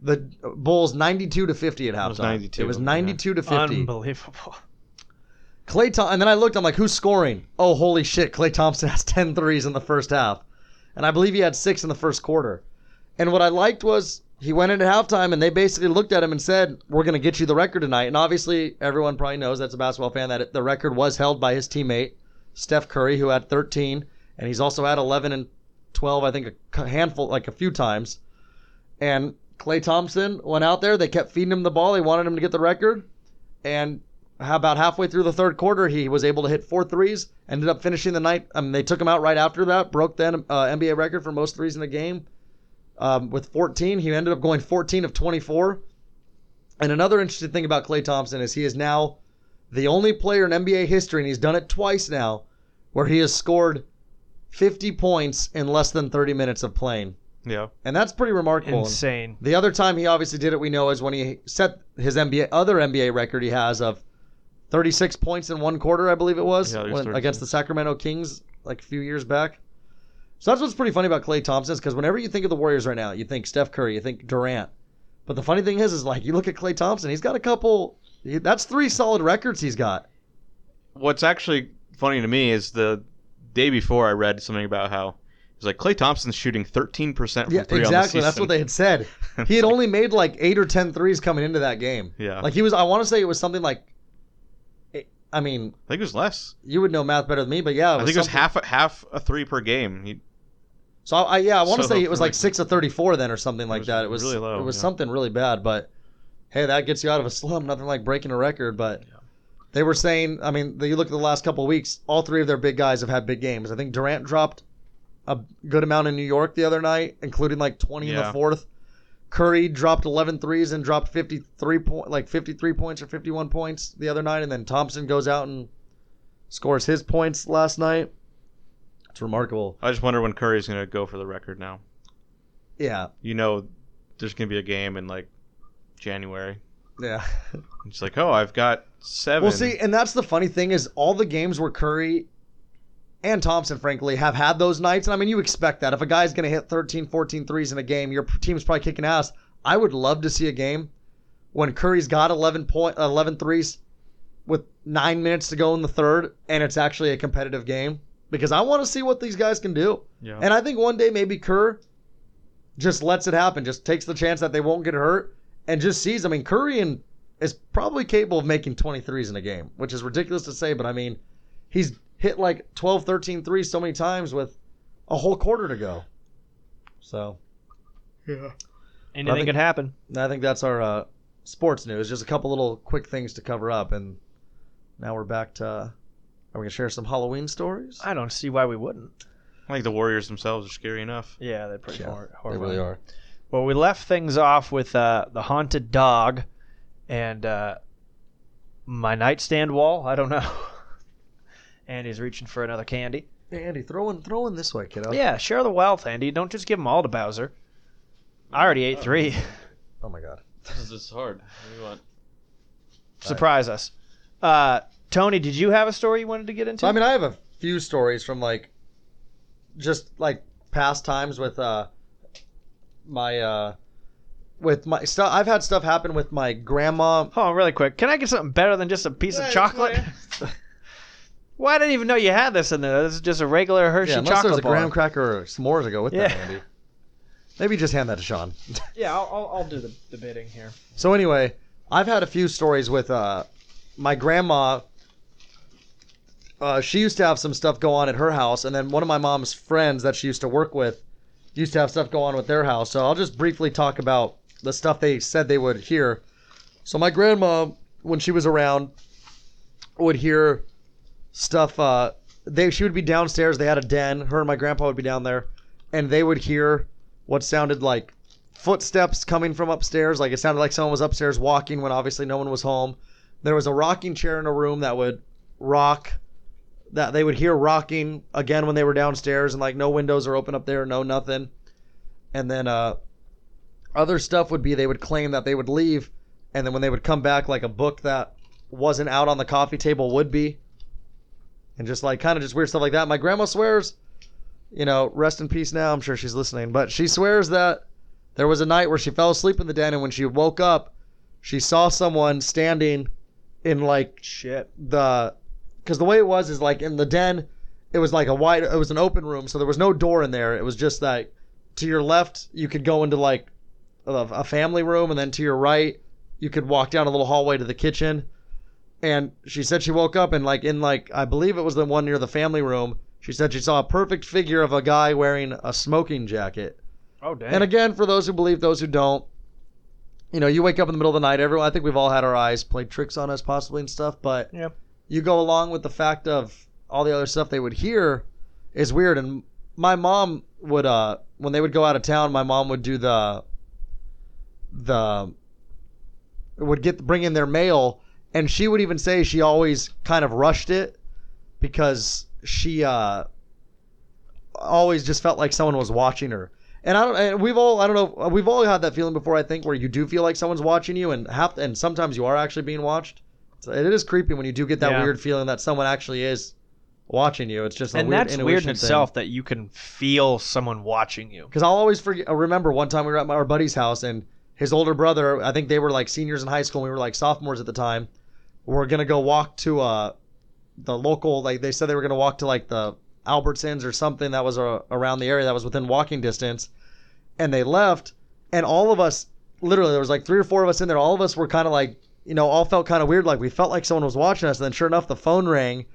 the Bulls 92 to 50 at halftime. It was 92, It was yeah. 92 to 50. Unbelievable. Klay Tom- and then I looked, I'm like, who's scoring? Oh, holy shit, Klay Thompson <laughs> has 10 threes in the first half. And I believe he had six in the first quarter. And what I liked was he went into halftime and they basically looked at him and said, We're going to get you the record tonight. And obviously, everyone probably knows that's a basketball fan that the record was held by his teammate, Steph Curry, who had 13. And he's also had 11 and 12, I think, a handful, like a few times. And Klay Thompson went out there. They kept feeding him the ball. They wanted him to get the record. And about halfway through the third quarter, he was able to hit four threes. Ended up finishing the night. I mean, they took him out right after that. Broke the uh, NBA record for most threes in a game um, with 14. He ended up going 14 of 24. And another interesting thing about Klay Thompson is he is now the only player in NBA history, and he's done it twice now, where he has scored 50 points in less than 30 minutes of playing. Yeah. And that's pretty remarkable. Insane. The other time he obviously did it, we know, is when he set his NBA other NBA record he has of 36 points in one quarter, I believe it was, Yeah, it was when, against the Sacramento Kings like a few years back. So that's what's pretty funny about Klay Thompson, is because whenever you think of the Warriors right now, you think Steph Curry, you think Durant. But the funny thing is, is like you look at Klay Thompson, he's got a couple. he- That's three solid records he's got. What's actually funny to me is the day before I read something about how It's like Clay Thompson's shooting 13% from Yeah, three on exactly. That's what they had said. <laughs> He had only made like eight or ten threes coming into that game. Yeah. Like he was. I want to say it was something like. Eh, I mean, I think it was less. you would know math better than me, but yeah, I think it was half a, half a three per game. He, So I, yeah, I want to So say it was like six of thirty-four then, or something like that. It was really low, It was yeah. something really bad, but hey, that gets you out of a <laughs> slump. Nothing like breaking a record, but they were saying. I mean, you look at the last couple of weeks. All three of their big guys have had big games. I think Durant dropped a good amount in New York the other night, including like twenty in the fourth. Curry dropped 11 threes and dropped 53 point, like 53 points or 51 points the other night, and then Thompson goes out and scores his points last night. It's remarkable. I just wonder when Curry's going to go for the record now. Yeah, You know, there's going to be a game in like January. yeah. <laughs> It's like, oh, I've got seven. Well, see, and that's the funny thing is all the games where Curry and Thompson, frankly, have had those nights. And I mean, you expect that. If a guy's going to hit 13, 14 threes in a game, your team's probably kicking ass. I would love to see a game when Curry's got 11, point, 11 threes with nine minutes to go in the third, and it's actually a competitive game because I want to see what these guys can do. Yeah. And I think one day maybe Kerr just lets it happen, just takes the chance that they won't get hurt, and just sees. I mean, Curry and is probably capable of making 23s in a game, which is ridiculous to say, but I mean, he's hit like 12, 13 threes so many times with a whole quarter to go. So yeah. Anything think- could happen. I think that's our uh, sports news. Just a couple little quick things to cover up, and now we're back to. Are we gonna share some Halloween stories? I don't see why we wouldn't. I think the Warriors themselves are scary enough. Yeah, they're pretty Yeah, hor- they really are. Well, we left things off with uh, the haunted dog and uh, my nightstand wall. I don't know. <laughs> Andy's reaching for another candy. Hey, Andy, throw in, throw in this way, kiddo. Yeah, share the wealth, Andy. Don't just give them all to Bowser. I already ate three. Oh <laughs> my God. This is hard. What do you want? Surprise us. Uh, Tony, did you have a story you wanted to get into? I mean, I have a few stories from like, just like past times with uh, my uh, with my stuff. I've had stuff happen with my grandma. Oh, really quick. Can I get something better than just a piece Yeah, of chocolate? <laughs> well, I didn't even know you had this in there. This is just a regular Hershey Yeah, unless chocolate there's a bar. graham cracker or s'mores to go with that, Yeah. Andy. Maybe just hand that to Sean. <laughs> Yeah, I'll, I'll, I'll do the, the bidding here. So anyway, I've had a few stories with uh, my grandma. Uh, she used to have some stuff go on at her house, and then one of my mom's friends that she used to work with used to have stuff go on with their house. So I'll just briefly talk about the stuff they said they would hear. So my grandma, when she was around, would hear stuff. Uh, they she would be downstairs. They had a den. Her and my grandpa would be down there, and they would hear what sounded like footsteps coming from upstairs. Like it sounded like someone was upstairs walking when obviously no one was home. There was a rocking chair in a room that would rock. That they would hear rocking again when they were downstairs, and like no windows are open up there, no nothing. And then uh, other stuff would be they would claim that they would leave, and then when they would come back, like a book that wasn't out on the coffee table would be, and just like kind of just weird stuff like that. My grandma swears, you know, rest in peace now. I'm sure she's listening, but she swears that there was a night where she fell asleep in the den, and when she woke up, she saw someone standing in like Shit. the because the way it was is like in the den it was like a wide it was an open room so there was no door in there it was just like to your left you could go into like a, a family room and then to your right you could walk down a little hallway to the kitchen and she said she woke up and like in like i believe it was the one near the family room she said she saw a perfect figure of a guy wearing a smoking jacket Oh, damn. and again, for those who believe, those who don't, you know, you wake up in the middle of the night. Everyone, I think we've all had our eyes play tricks on us, possibly and stuff. But Yeah. You go along with the fact of all the other stuff they would hear is weird. And my mom would, uh, when they would go out of town, my mom would do the, the, would get bring in their mail, and she would even say she always kind of rushed it because she, uh, always just felt like someone was watching her. And I don't. And we've all. I don't know. We've all had that feeling before. I think where you do feel like someone's watching you, and have and sometimes you are actually being watched. So it is creepy when you do get that Yeah. weird feeling that someone actually is watching you. It's just a and weird that's weird in thing. itself that you can feel someone watching you. Because I'll always forget. I remember one time we were at my, our buddy's house, and his older brother. I think they were like seniors in high school. and We were like sophomores at the time. We are gonna go walk to uh the local. Like they said they were gonna walk to like the Albertsons or something that was uh, around the area that was within walking distance, and they left, and all of us, literally, there was like three or four of us in there. All of us were kind of like, you know, all felt kind of weird, like we felt like someone was watching us. And then sure enough, the phone rang,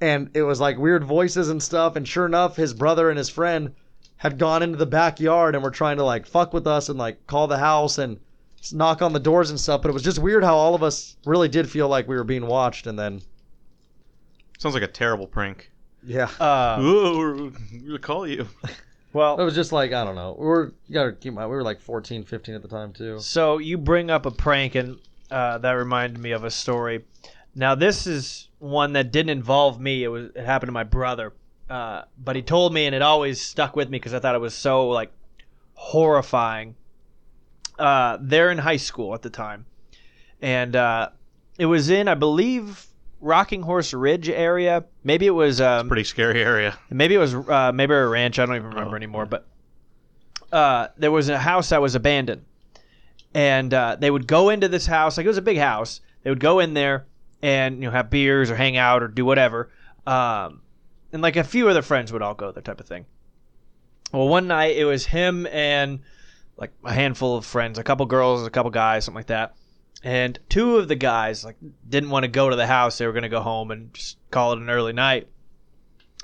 and it was like weird voices and stuff. And sure enough, his brother and his friend had gone into the backyard and were trying to like fuck with us and like call the house and knock on the doors and stuff. But it was just weird how all of us really did feel like we were being watched. And then, Sounds like a terrible prank. yeah, Uh, <laughs> Ooh, we're gonna call you. Well, it was just like I don't know. We were you gotta keep in mind we were like 14, 15 at the time too. so you bring up a prank, and uh, that reminded me of a story. Now this is one that didn't involve me. It was it happened to my brother, uh, but he told me, and it always stuck with me because I thought it was so like horrifying. Uh, they're in high school at the time, and uh, it was in I believe Rocking Horse Ridge area. Maybe it was um, Pretty scary area. Maybe it was uh, maybe a ranch. I don't even remember Oh, anymore. But uh, there was a house that was abandoned, and uh, they would go into this house. Like it was a big house. They would go in there and you know have beers or hang out or do whatever. Um, and like a few other friends would all go there, type of thing. Well, one night it was him and like a handful of friends, a couple girls, a couple guys, something like that. And two of the guys like didn't want to go to the house. They were going to go home and just call it an early night.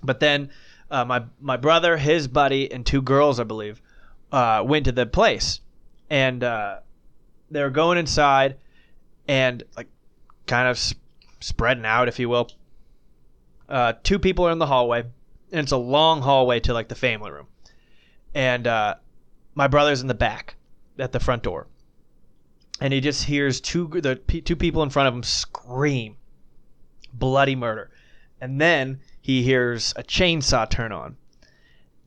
But then uh, my my brother, his buddy, and two girls, I believe, uh, went to the place, and uh, they were going inside, and like kind of s- spreading out, if you will. Uh, two people are in the hallway, and it's a long hallway to like the family room, and uh, my brother's in the back at the front door, and he just hears two the pe- two people in front of him scream, bloody murder, and then he hears a chainsaw turn on.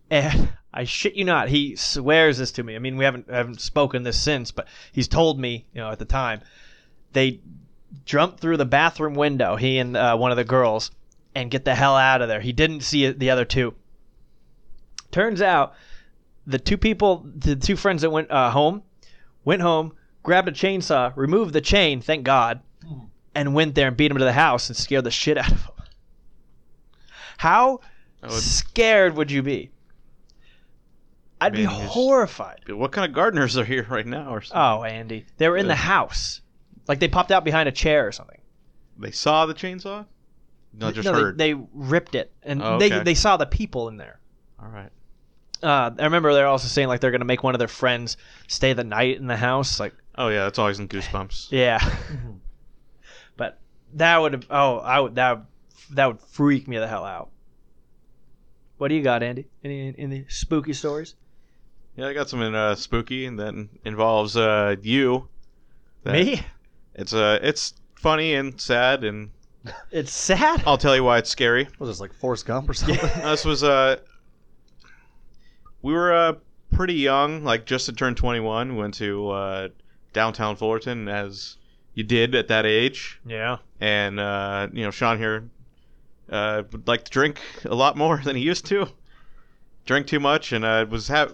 And <laughs> I shit you not, he swears this to me. I mean, we haven't haven't spoken this since, but he's told me, you know, at the time, they jump through the bathroom window, he and uh, one of the girls, and get the hell out of there. He didn't see the other two. Turns out, the two people, the two friends that went uh, home, went home, grabbed a chainsaw, removed the chain, thank God, and went there and beat him to the house and scared the shit out of him. How would- scared would you be? I'd be horrified. What kind of gardeners are here right now? Or something? Oh, Andy, they were in the house, like they popped out behind a chair or something. They saw the chainsaw? No, just no, heard. They, they ripped it, and Oh, they okay. they saw the people in there. All right. Uh, I remember they're also saying like they're gonna make one of their friends stay the night in the house. Like, Oh yeah, that's always in Goosebumps. <laughs> yeah, <laughs> but that would have. Oh, I would that that would freak me the hell out. What do you got, Andy? Any any spooky stories? Yeah, I got something uh, spooky, and that involves uh, you. That- Me? It's uh, it's funny and sad, and <laughs> It's sad. I'll tell you why it's scary. Was this like Forrest Gump or something? <laughs> this was uh, we were uh pretty young, like just to turn 21. Went to uh, downtown Fullerton as you did at that age, Yeah. and uh, you know Sean here uh, would like to drink a lot more <laughs> than he used to. Drink too much, and uh, was ha-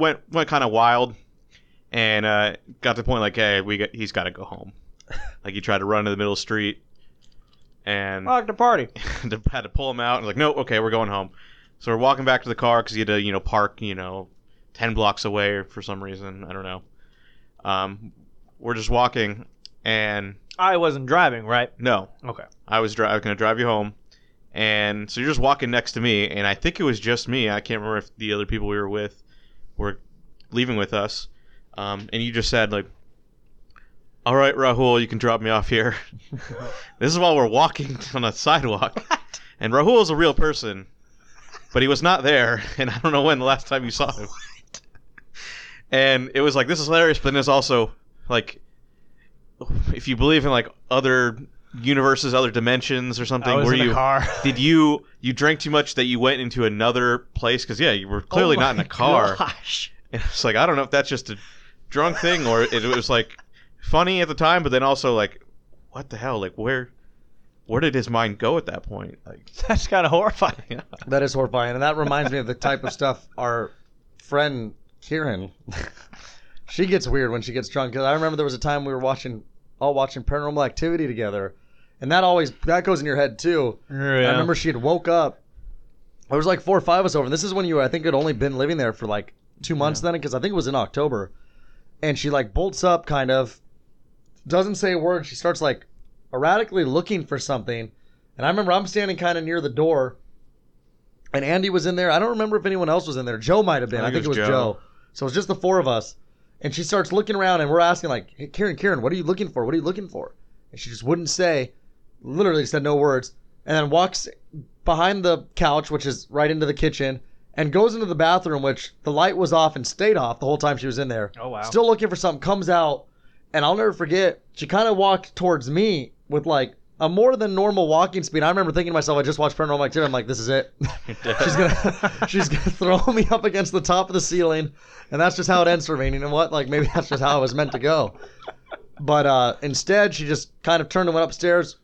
went went kind of wild, and uh, got to the point like, hey, we got, he's got to go home. <laughs> like he tried to run to the middle of the street, and like <laughs> to party. had to pull him out and like, no, okay, we're going home. So we're walking back to the car because he had to, you know, park, you know, ten blocks away for some reason. I don't know. Um, we're just walking, and I wasn't driving, right? no, Okay. I was, dri- I was gonna drive you home, and so you're just walking next to me, and I think it was just me. I can't remember if the other people we were with were leaving with us. Um, and you just said like, "All right, Rahul, you can drop me off here." <laughs> this is while we're walking <laughs> on a sidewalk, and Rahul is a real person, but he was not there, <laughs> and I don't know when the last time you saw him. And it was like this is hilarious, but then it's also like, if you believe in like other universes, other dimensions, or something, I was were in a you car. <laughs> did you you drank too much that you went into another place? Because yeah, you were clearly Oh not in a car. Gosh. <laughs> And it's like I don't know if that's just a drunk thing or it, it was like funny at the time, but then also like, what the hell? Like where where did his mind go at that point? Like <laughs> That's kind of horrifying. yeah. That is horrifying, and that reminds me of the type of stuff our friend Kieran. she gets weird when she gets drunk. 'Cause I remember there was a time we were watching, all watching Paranormal Activity together, and that always that goes in your head too. I remember she had woke up, There was like four or five of us over. And this is when you, I think, had only been living there for like two months then, because I think it was in October. And she like bolts up, kind of, doesn't say a word. She starts like erratically looking for something. And I remember I'm standing kind of near the door, and Andy was in there. I don't remember if anyone else was in there. Joe might have been. I think, it was Joe. Joe. So it was just the four of us. And she starts looking around, and we're asking like, "Hey, Karen, Karen, what are you looking for? What are you looking for?" And she just wouldn't say. Literally said no words, and then walks behind the couch, which is right into the kitchen, and goes into the bathroom, which the light was off and stayed off the whole time she was in there. Oh, wow. Still looking for something. Comes out, and I'll never forget. She kind of walked towards me with like a more than normal walking speed. I remember thinking to myself, I just watched Paranormal Activity. I'm like, this is it. <laughs> <laughs> she's gonna, <laughs> she's gonna throw me up against the top of the ceiling, and that's just how it ends for me. And you know what? Like maybe that's just how it was meant to go. But uh, instead, she just kind of turned and went upstairs.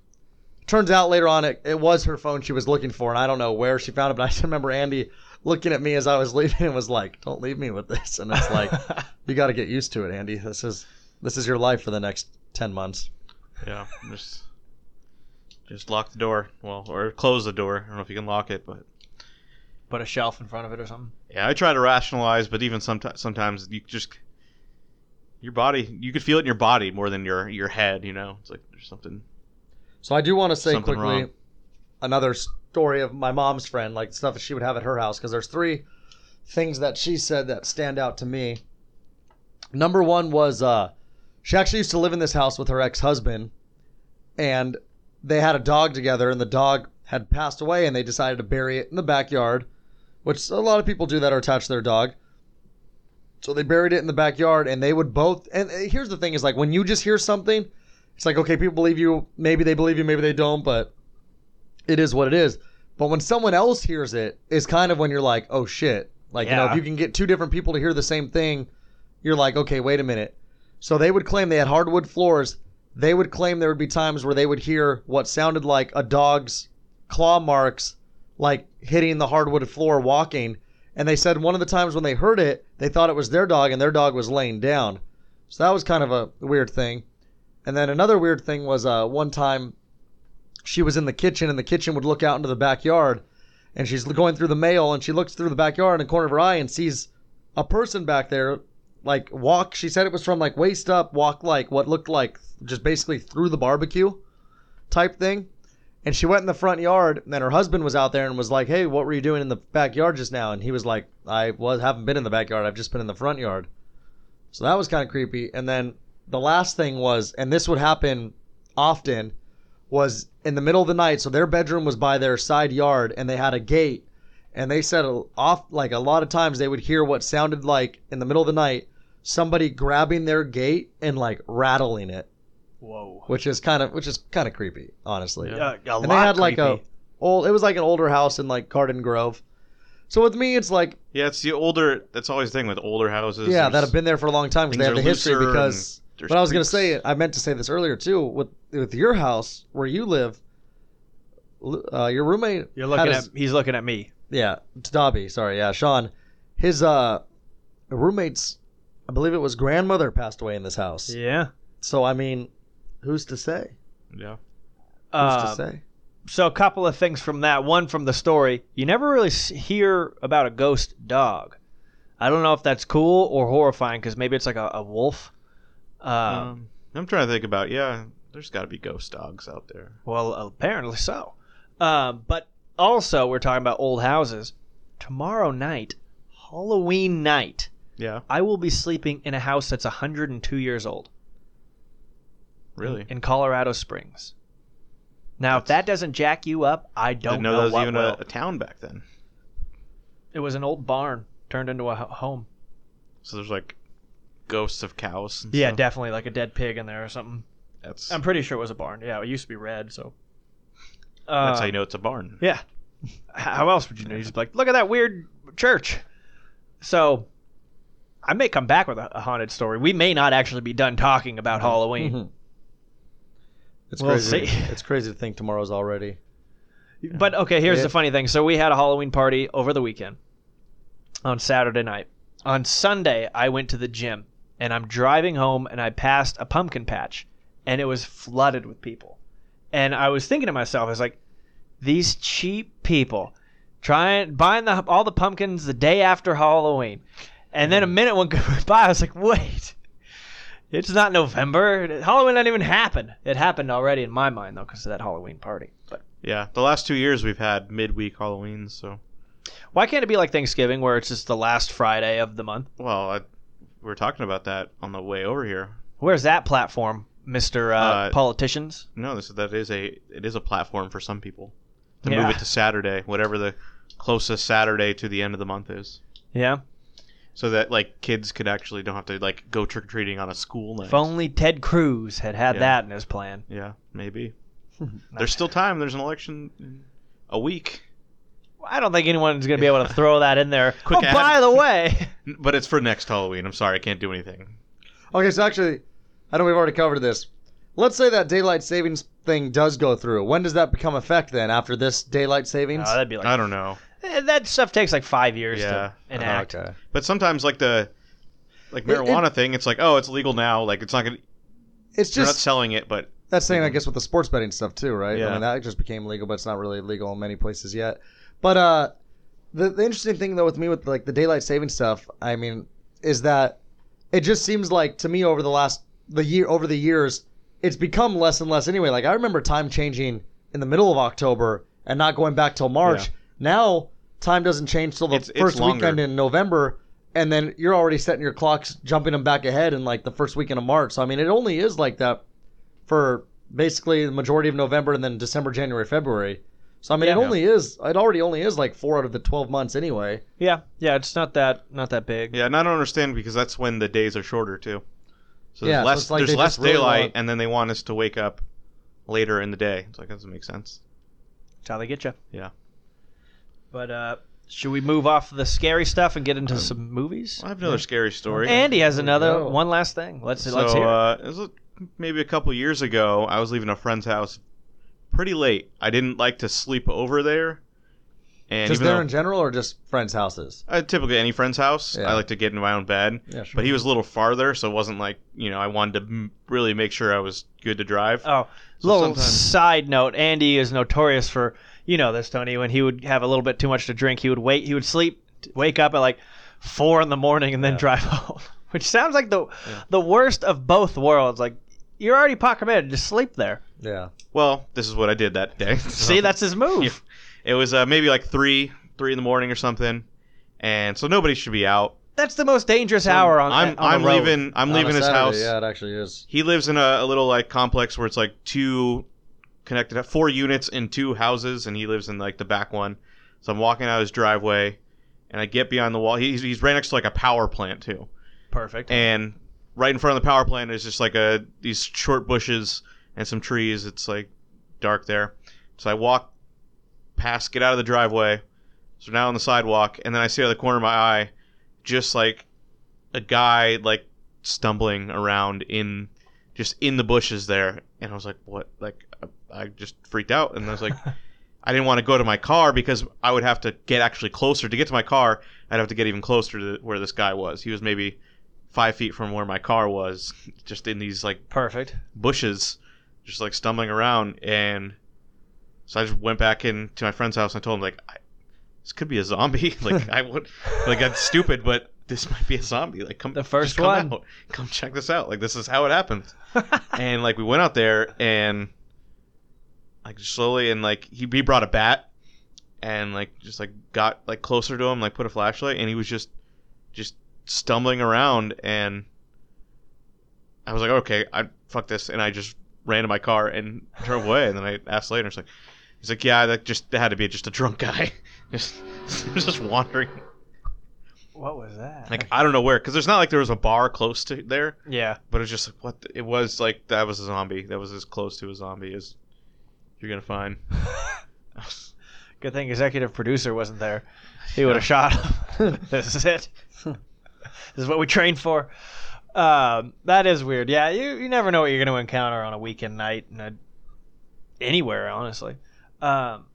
Turns out later on, it, it was her phone she was looking for, and I don't know where she found it. But I just remember Andy looking at me as I was leaving and was like, "Don't leave me with this." And it's like, you got to get used to it, Andy. This is this is your life for the next ten months. Yeah, just just lock the door. Well, or close the door. I don't know if you can lock it, but Put a shelf in front of it or something. yeah, I try to rationalize, but even sometimes sometimes you just your body, you could feel it in your body more than your your head. You know, it's like there's something. So I do want to say Something quickly wrong. another story of my mom's friend, like stuff that she would have at her house, because there's three things that she said that stand out to me. Number one was uh, she actually used to live in this house with her ex husband, and they had a dog together, and the dog had passed away, and they decided to bury it in the backyard, which a lot of people do that are attached to their dog. So they buried it in the backyard, and they would both. And uh, here's the thing: is like when you just hear something, it's like okay, people believe you. Maybe they believe you, maybe they don't, but it is what it is. But when someone else hears it, it, is kind of when you're like, oh shit. Like you know, if you can get two different people to hear the same thing, you're like, okay, wait a minute. So they would claim they had hardwood floors. They would claim there would be times where they would hear what sounded like a dog's claw marks, like hitting the hardwood floor walking. And they said one of the times when they heard it, they thought it was their dog, and their dog was laying down. So that was kind of a weird thing. And then another weird thing was uh, one time she was in the kitchen, and the kitchen would look out into the backyard, and she's going through the mail, and she looks through the backyard in the corner of her eye and sees a person back there, like walk. She said it was from like waist up, walk like what looked like just basically through the barbecue type thing. And she went in the front yard, and then her husband was out there and was like, "Hey, what were you doing in the backyard just now?" And he was like, "I was haven't been in the backyard. I've just been in the front yard." So that was kind of creepy. And then the last thing was, and this would happen often, was in the middle of the night. So their bedroom was by their side yard, and they had a gate. And they said off like a lot of times they would hear what sounded like in the middle of the night somebody grabbing their gate and like rattling it, Whoa. which is kind of which is kind of creepy, honestly. Yeah. A And lot they had like a old. It was like an older house in like Garden Grove. So with me, it's like Yeah, it's the older. That's always the thing with older houses. yeah, that have been there for a long time because they have things the are history. looser Because and there's but I was gonna creaks. say, I meant to say this earlier too. With with your house where you live, uh, your roommate. You're looking had at. He's looking at me. yeah, it's Dobby. Sorry, yeah, Sean. His uh roommate's, I believe it was grandmother passed away in this house. Yeah. So I mean, who's to say? Yeah. Who's Uh, to say? so a couple of things from that. One from the story. You never really s- hear about a ghost dog. I don't know if that's cool or horrifying because maybe it's like a, a wolf. Uh, Um, I'm trying to think about. Yeah, there's got to be ghost dogs out there. Well, apparently so. Um, but also, we're talking about old houses. Tomorrow night, Halloween night, Yeah, I will be sleeping in a house that's 102 years old really. in Colorado Springs. Now, if that doesn't jack you up, I don't know. I Didn't know, know, that was even will. a, a town back then. It was an old barn turned into a home. So there's like ghosts of cows. And Yeah, stuff. definitely like a dead pig in there or something. That's I'm pretty sure it was a barn. Yeah, it used to be red, so. that's Uh, how you know it's a barn. Yeah. <laughs> How else would you know? You're just like, look at that weird church. So, I may come back with a, a haunted story. We may not actually be done talking about Halloween. Mhm. It's We'll crazy. see. It's crazy to think tomorrow's already. But okay, here's Yeah. the funny thing. So we had a Halloween party over the weekend on Saturday night. On Sunday, I went to the gym and I'm driving home and I passed a pumpkin patch and it was flooded with people. And I was thinking to myself, I was like, these cheap people trying buying the all the pumpkins the day after Halloween, and then a minute went <laughs> by. I was like, wait, it's not November. Halloween didn't even happen. It happened already in my mind though, because of that Halloween party. But Yeah, the last two years we've had midweek Halloween. so why can't it be like Thanksgiving, where it's just the last Friday of the month? well, I, we are talking about that on the way over here. Where's that platform, Mister uh, Uh, Politicians? No, this that is a it is a platform for some people to Yeah. move it to Saturday, whatever the closest Saturday to the end of the month is, Yeah. So that like kids could actually don't have to like go trick or treating on a school night. If only Ted Cruz had had Yeah. that in his plan. Yeah, maybe. <laughs> There's still time. There's an election in a week, I don't think anyone's going to be able to throw that in there. <laughs> Quick oh, ad. by the way, <laughs> but it's for next Halloween. I'm sorry, I can't do anything. Okay, so actually, I know we've already covered this. Let's say that daylight savings thing does go through. When does that become effect then? After this daylight savings? Oh, that'd be like I don't know, that stuff takes like five years Yeah. to enact. okay. but sometimes like the like It- it- marijuana thing, it's like oh, it's legal now. Like it's not gonna. It's They're not just selling it, but that's same, I guess, with the sports betting stuff too, right? I Yeah. mean, that just became legal, but it's not really legal in many places yet. But uh, the the interesting thing though with me with like the daylight saving stuff, I mean, is that it just seems like to me over the last the year over the years, it's become less and less anyway. Like I remember time changing in the middle of October and not going back till March. Yeah. Now time doesn't change till the It's- it's first longer. weekend in November. And then you're already setting your clocks, jumping them back ahead in like the first weekend of March. So I mean, it only is like that for basically the majority of November and then December, January, February. So I mean, it Yeah. only is it already only is like four out of the twelve months anyway. Yeah, yeah, it's not that not that big. yeah, and I don't understand because that's when the days are shorter too. So there's Yeah, less it's like there's less just really daylight, want- and then they want us to wake up later in the day. It's like that doesn't make sense. That's how they get you. Yeah. But uh, should we move off the scary stuff and get into Um, some movies? I have another scary story. Andy has another go. one last thing. Let's so let's hear. it. uh, it was a- maybe a couple years ago. I was leaving a friend's house pretty late. I didn't like to sleep over there, and just even there though in general, or just friends' houses. uh, typically any friend's house, Yeah. I like to get in my own bed. Yeah, sure. But he was a little farther, so it wasn't like you know I wanted to m- really make sure I was good to drive. Oh, So little sometimes- side note: Andy is notorious for you know this, Tony. When he would have a little bit too much to drink, he would wait. He would sleep, wake up at like four in the morning, and then Yeah. drive <laughs> home. Which sounds like the the worst of both worlds. Like you're already pot committed, just sleep there. Yeah. Well, this is what I did that day. <laughs> See, that's his move. Yeah. It was uh, maybe like three, three in the morning or something, and so nobody should be out. That's the most dangerous hour on. I'm on I'm road. leaving. I'm On leaving his Saturday, house. Yeah, it actually is. He lives in a, a little like complex where it's like two connected, four units in two houses, and he lives in like the back one. So I'm walking out his driveway, and I get behind the wall. He's he's right next to like a power plant too, Perfect. and right in front of the power plant is just like a these short bushes and some trees. It's like dark there, so I walk past, get out of the driveway. So now on the sidewalk, and then I see out of the corner of my eye, just like a guy like stumbling around in just in the bushes there, and I was like, "What?" Like I, just freaked out, and I was like, <laughs> I didn't want to go to my car because I would have to get actually closer to get to my car. I'd have to get even closer to where this guy was. He was maybe five feet from where my car was, <laughs> just in these like Perfect. bushes, just like stumbling around, and so I just went back into my friend's house and I told him like, I, this could be a zombie. <laughs> like I would, like that's stupid, but this might be a zombie. Like come, The first come one. out. come check this out. Like this is how it happens. and like we went out there and like slowly and like he, he brought a bat and like just like got like closer to him, like put a flashlight, and he was just just stumbling around and I was like, okay, I fuck this, and I just ran to my car and <laughs> drove away. And then I asked later, it's like, he's like, yeah, that just that had to be just a drunk guy, <laughs> just <laughs> just wandering. What was that? Like I don't know where, because there's not like there was a bar close to there, yeah. but it's just like what the, it was like that was a zombie. That was as close to a zombie as you're gonna find. <laughs> Good thing executive producer wasn't there. He would have shot him. <laughs> this is it. this is what we trained for. Um, that is weird. Yeah, you, you never know what you're going to encounter on a weekend night in a, anywhere, honestly. Um,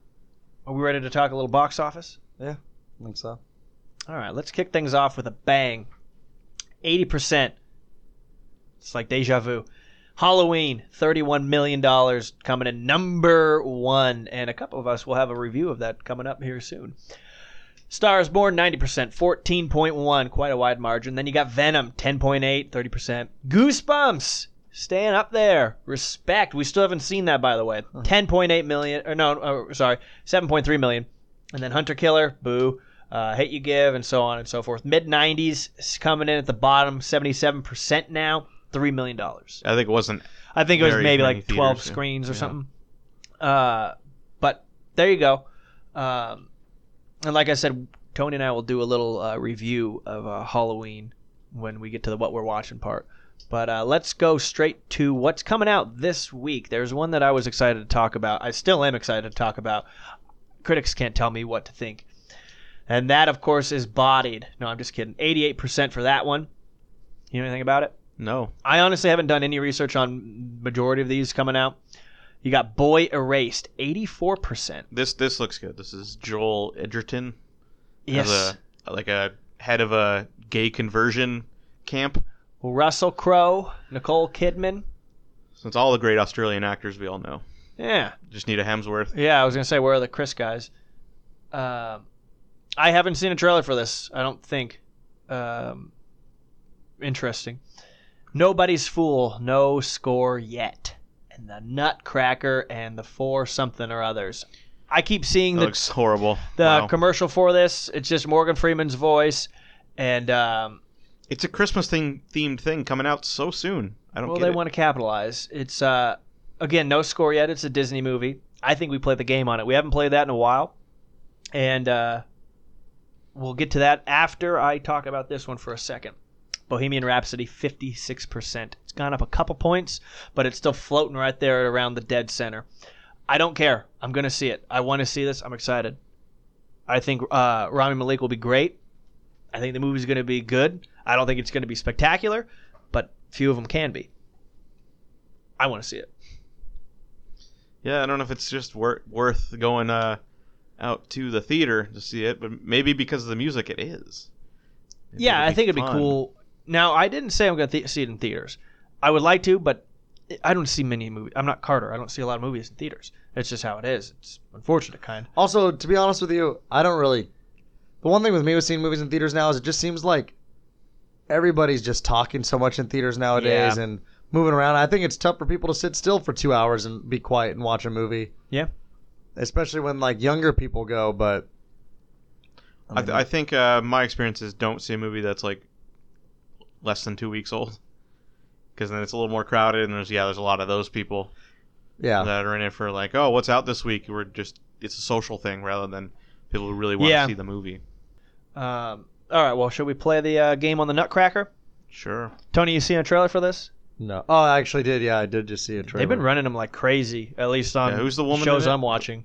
are we ready to talk a little box office? Yeah, I think so. All right, let's kick things off with a bang. 80%. It's like deja vu. Halloween, $31 million, coming in number one. And a couple of us will have a review of that coming up here soon. Stars Born, 90%, 14.1, quite a wide margin. Then you got Venom, 10.8, 30%. Goosebumps, staying up there. Respect. We still haven't seen that, by the way. 10.8 million, or no, oh, sorry, 7.3 million. And then Hunter Killer, boo. Uh, Hate You Give, and so on and so forth. Mid 90s coming in at the bottom, 77% now, $3 million. I think it wasn't. I think it was Very maybe many like 12 theaters, yeah. screens or Yeah. something. Uh, but there you go. Um, and like I said, Tony and I will do a little uh, review of uh, Halloween when we get to the what we're watching part. But uh, let's go straight to what's coming out this week. There's one that I was excited to talk about. I still am excited to talk about. Critics can't tell me what to think. And that, of course, is Bodied. No, I'm just kidding. 88% for that one. You know anything about it? No. I honestly haven't done any research on majority of these coming out. You got Boy Erased, 84%. This this looks good. This is Joel Edgerton. Yes. A, like a head of a gay conversion camp. Russell Crowe, Nicole Kidman. Since all the great Australian actors we all know. Yeah. Just need a Hemsworth. Yeah, I was going to say, where are the Chris guys? Um, I haven't seen a trailer for this, I don't think. Um, interesting. Nobody's Fool, no score yet. And the Nutcracker and the Four something or others. I keep seeing That the looks horrible. the Wow. commercial for this. It's just Morgan Freeman's voice, and um, It's a Christmas thing themed thing coming out so soon. I don't well, they it. want to capitalize. It's uh, again no score yet. It's a Disney movie. I think we played the game on it. We haven't played that in a while, and uh, we'll get to that after I talk about this one for a second. Bohemian Rhapsody, fifty-six percent. It's gone up a couple points, but it's still floating right there around the dead center. I don't care. I'm gonna see it. I want to see this. I'm excited. I think uh, Rami Malek will be great. I think the movie's going to be good. I don't think it's going to be spectacular, but few of them can be. I want to see it. Yeah, I don't know if it's just wor- worth going uh, out to the theater to see it, but maybe because of the music, it is. Maybe yeah, I think it'd be cool. Now, I didn't say I'm going to th- see it in theaters. I would like to, but I don't see many movies. I'm not Carter. I don't see a lot of movies in theaters. It's just how it is. It's unfortunate, kind. Also, to be honest with you, I don't really. The one thing with me with seeing movies in theaters now is it just seems like everybody's just talking so much in theaters nowadays Yeah. and moving around. I think it's tough for people to sit still for two hours and be quiet and watch a movie, Yeah. especially when like younger people go. But I, mean, th- I think uh, my experience is don't see a movie that's like less than two weeks old, because then it's a little more crowded, and there's yeah, there's a lot of those people yeah, that are in it for like, oh, what's out this week? We're just it's a social thing rather than people who really want Yeah. to see the movie. Um, all right. Well, should we play the uh, game on the Nutcracker? Sure. Tony, you seen a trailer for this? no. Oh, I actually did. Yeah, I did just see a trailer. They've been running them like crazy, at least on Yeah, who's the woman shows in it? I'm watching.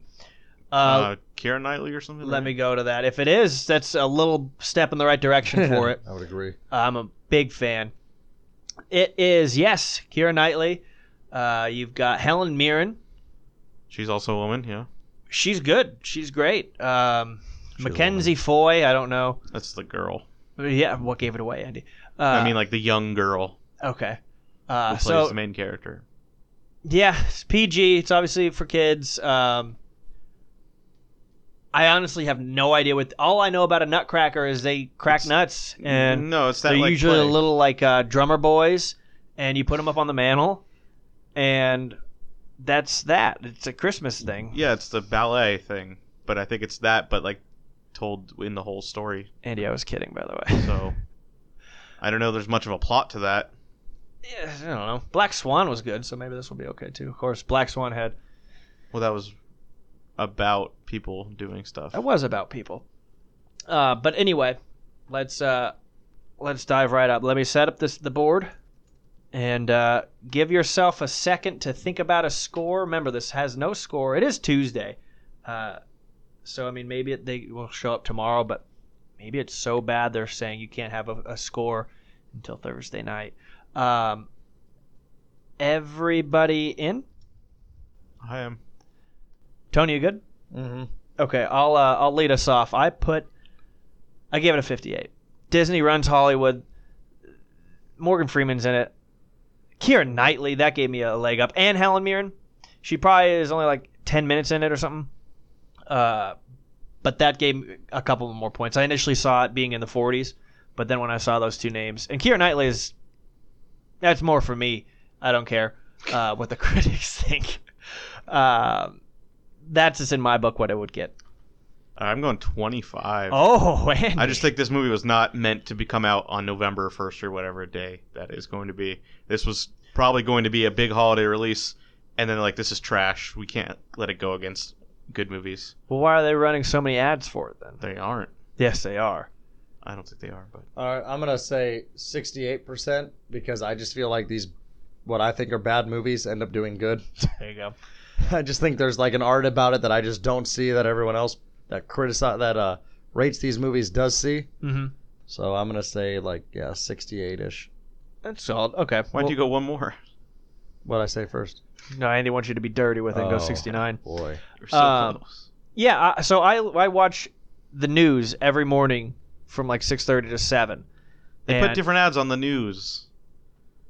Uh, Uh, Keira Knightley or something. let right? me go to that. If it is, that's a little step in the right direction for <laughs> it. I would agree. I'm a big fan. It is yes, Keira Knightley. Uh, you've got Helen Mirren. She's also a woman. Yeah, She's good. She's great. Um, She's Mackenzie Foy. I don't know. that's the girl. Yeah, what gave it away, Andy? Uh, I mean, like the young girl okay. who Uh, plays so the main character. yeah, it's PG. It's obviously for kids. Um, I honestly have no idea what. All I know about a Nutcracker is they crack It's- nuts, and no, it's that they're like usually play. a little like uh, drummer boys, and you put them up on the mantle, and that's that. It's a Christmas thing. Yeah, it's the ballet thing, but I think it's that, but like told in the whole story. Andy, I was kidding, by the way. So I don't know. There's much of a plot to that. yeah, I don't know. Black Swan was good, so maybe this will be okay too. Of course, Black Swan had Well, that was about people doing stuff. it was about people. Uh, but anyway, let's uh, let's dive right up. Let me set up this the board, and uh, give yourself a second to think about a score. Remember, this has no score. It is Tuesday, uh, so I mean maybe it, they will show up tomorrow, but maybe it's so bad they're saying you can't have a, a score until Thursday night. Um, everybody in? I am. Tony, you good? Mm-hmm. Okay, I'll uh, I'll lead us off. I put I gave it a 58. Disney runs Hollywood. Morgan Freeman's in it. Kieran Knightley, that gave me a leg up. And Helen Mirren. She probably is only like 10 minutes in it or something. Uh, but that gave me a couple more points. I initially saw it being in the 40s, but then when I saw those two names, and Kieran Knightley is, that's more for me. I don't care uh, what the <laughs> critics think. Uh, that's just in my book what it would get. I'm going 25. Oh, <laughs> Andy. I just think this movie was not meant to be come out on November 1st or whatever day that is going to be. This was probably going to be a big holiday release, and then like this is trash. We can't let it go against good movies. Well, why are they running so many ads for it then? They aren't. Yes, they are. I don't think they are, but All right, I'm gonna say 68% because I just feel like these, what I think are bad movies, end up doing good. There you go. <laughs> I just think there's like an art about it that I just don't see that everyone else that criticize that uh rates these movies does see. Mm-hmm. So I'm gonna say like yeah, 68 ish. That's solid. Okay. why'd well, you go one more? What I say first? No, Andy wants you to be dirty with it and go Oh. 69. Boy, You're so Um, close. Yeah, I, so I I watch the news every morning from like 6:30 to 7. They and put different ads on the news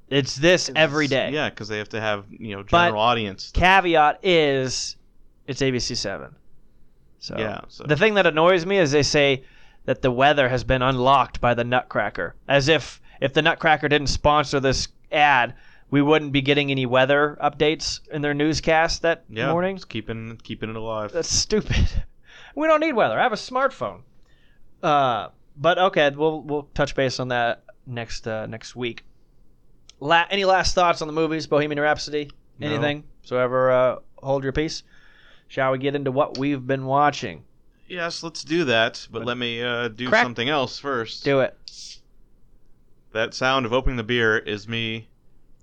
It's this every day. Yeah, because they have to have you know But- general audience. Caveat is it's ABC 7. So Yeah, so- the thing that annoys me is they say that the weather has been unlocked by the Nutcracker, as if if the Nutcracker didn't sponsor this ad, we wouldn't be getting any weather updates in their newscast that yeah, morning. just keeping keeping it alive. That's stupid. <laughs> We don't need weather. I have a smartphone. Uh, but okay, we'll we'll touch base on that next uh, next week. La- any last thoughts on the movies, Bohemian Rhapsody? No. Anything? So ever uh, hold your peace. Shall we get into what we've been watching? Yes, let's do that. But But- let me uh, do Crack- something else first. Do it. That sound of opening the beer is me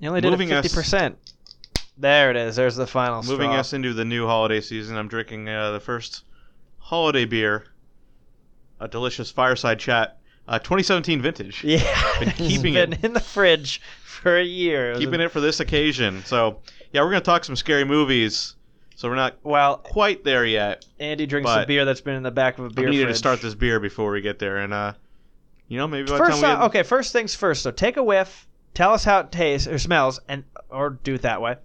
You only did Moving it us- fifty percent. There it is. There's the final moving straw. us into the new holiday season. I'm drinking uh, the first holiday beer, a delicious fireside chat, uh, 2017 vintage. <laughs> Yeah, Been keeping been it- in the fridge for a year. Keeping it for this occasion. So yeah, we're gonna talk some scary movies. So we're not Well, quite there yet. Andy drinks But- a beer that's been in the back of a beer needed fridge. to start this beer before we get there, and uh, you know maybe by the First, time we get, okay. First things first. So take a whiff. Tell us how it tastes or smells, and or do it that way.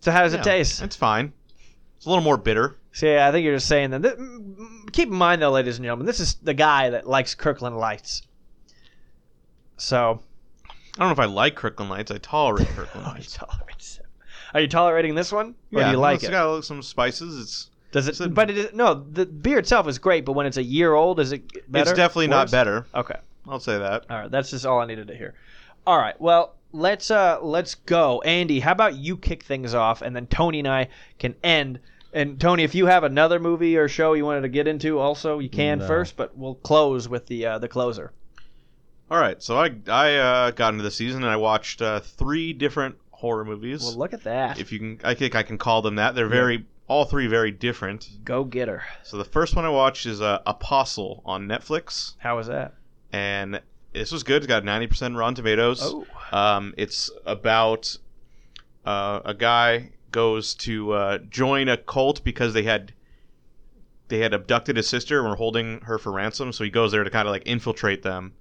So how does yeah, it taste? It's fine. It's a little more bitter. See, I think you're just saying that. Th- keep in mind, though, ladies and gentlemen, this is the guy that likes Kirkland Lights. So, I don't know if I like Kirkland Lights. I tolerate <laughs> Kirkland oh, he Lights. tolerates it. Are you tolerating this one, or yeah, do you like it's it? got some spices. It's Does it's a- it? But it is, no, the beer itself is great. But when it's a year old, is it better? it's definitely not Worse? better. Okay. I'll say that. All right, that's just all I needed to hear. All right, well, let's uh let's go. Andy, how about you kick things off and then Tony and I can end. And Tony, if you have another movie or show you wanted to get into also, you can No. first, but we'll close with the uh, the closer. All right, so I I uh, got into the season and I watched uh, three different horror movies. Well, look at that. if you can, I think I can call them that. They're very all three very different. Go get her. So the first one I watched is uh, Apostle on Netflix, How was that? and this was good. It's got 90% Rotten Tomatoes. Oh. Um, it's about uh, a guy goes to uh, join a cult because they had they had abducted his sister and were holding her for ransom. So he goes there to kind of like infiltrate them.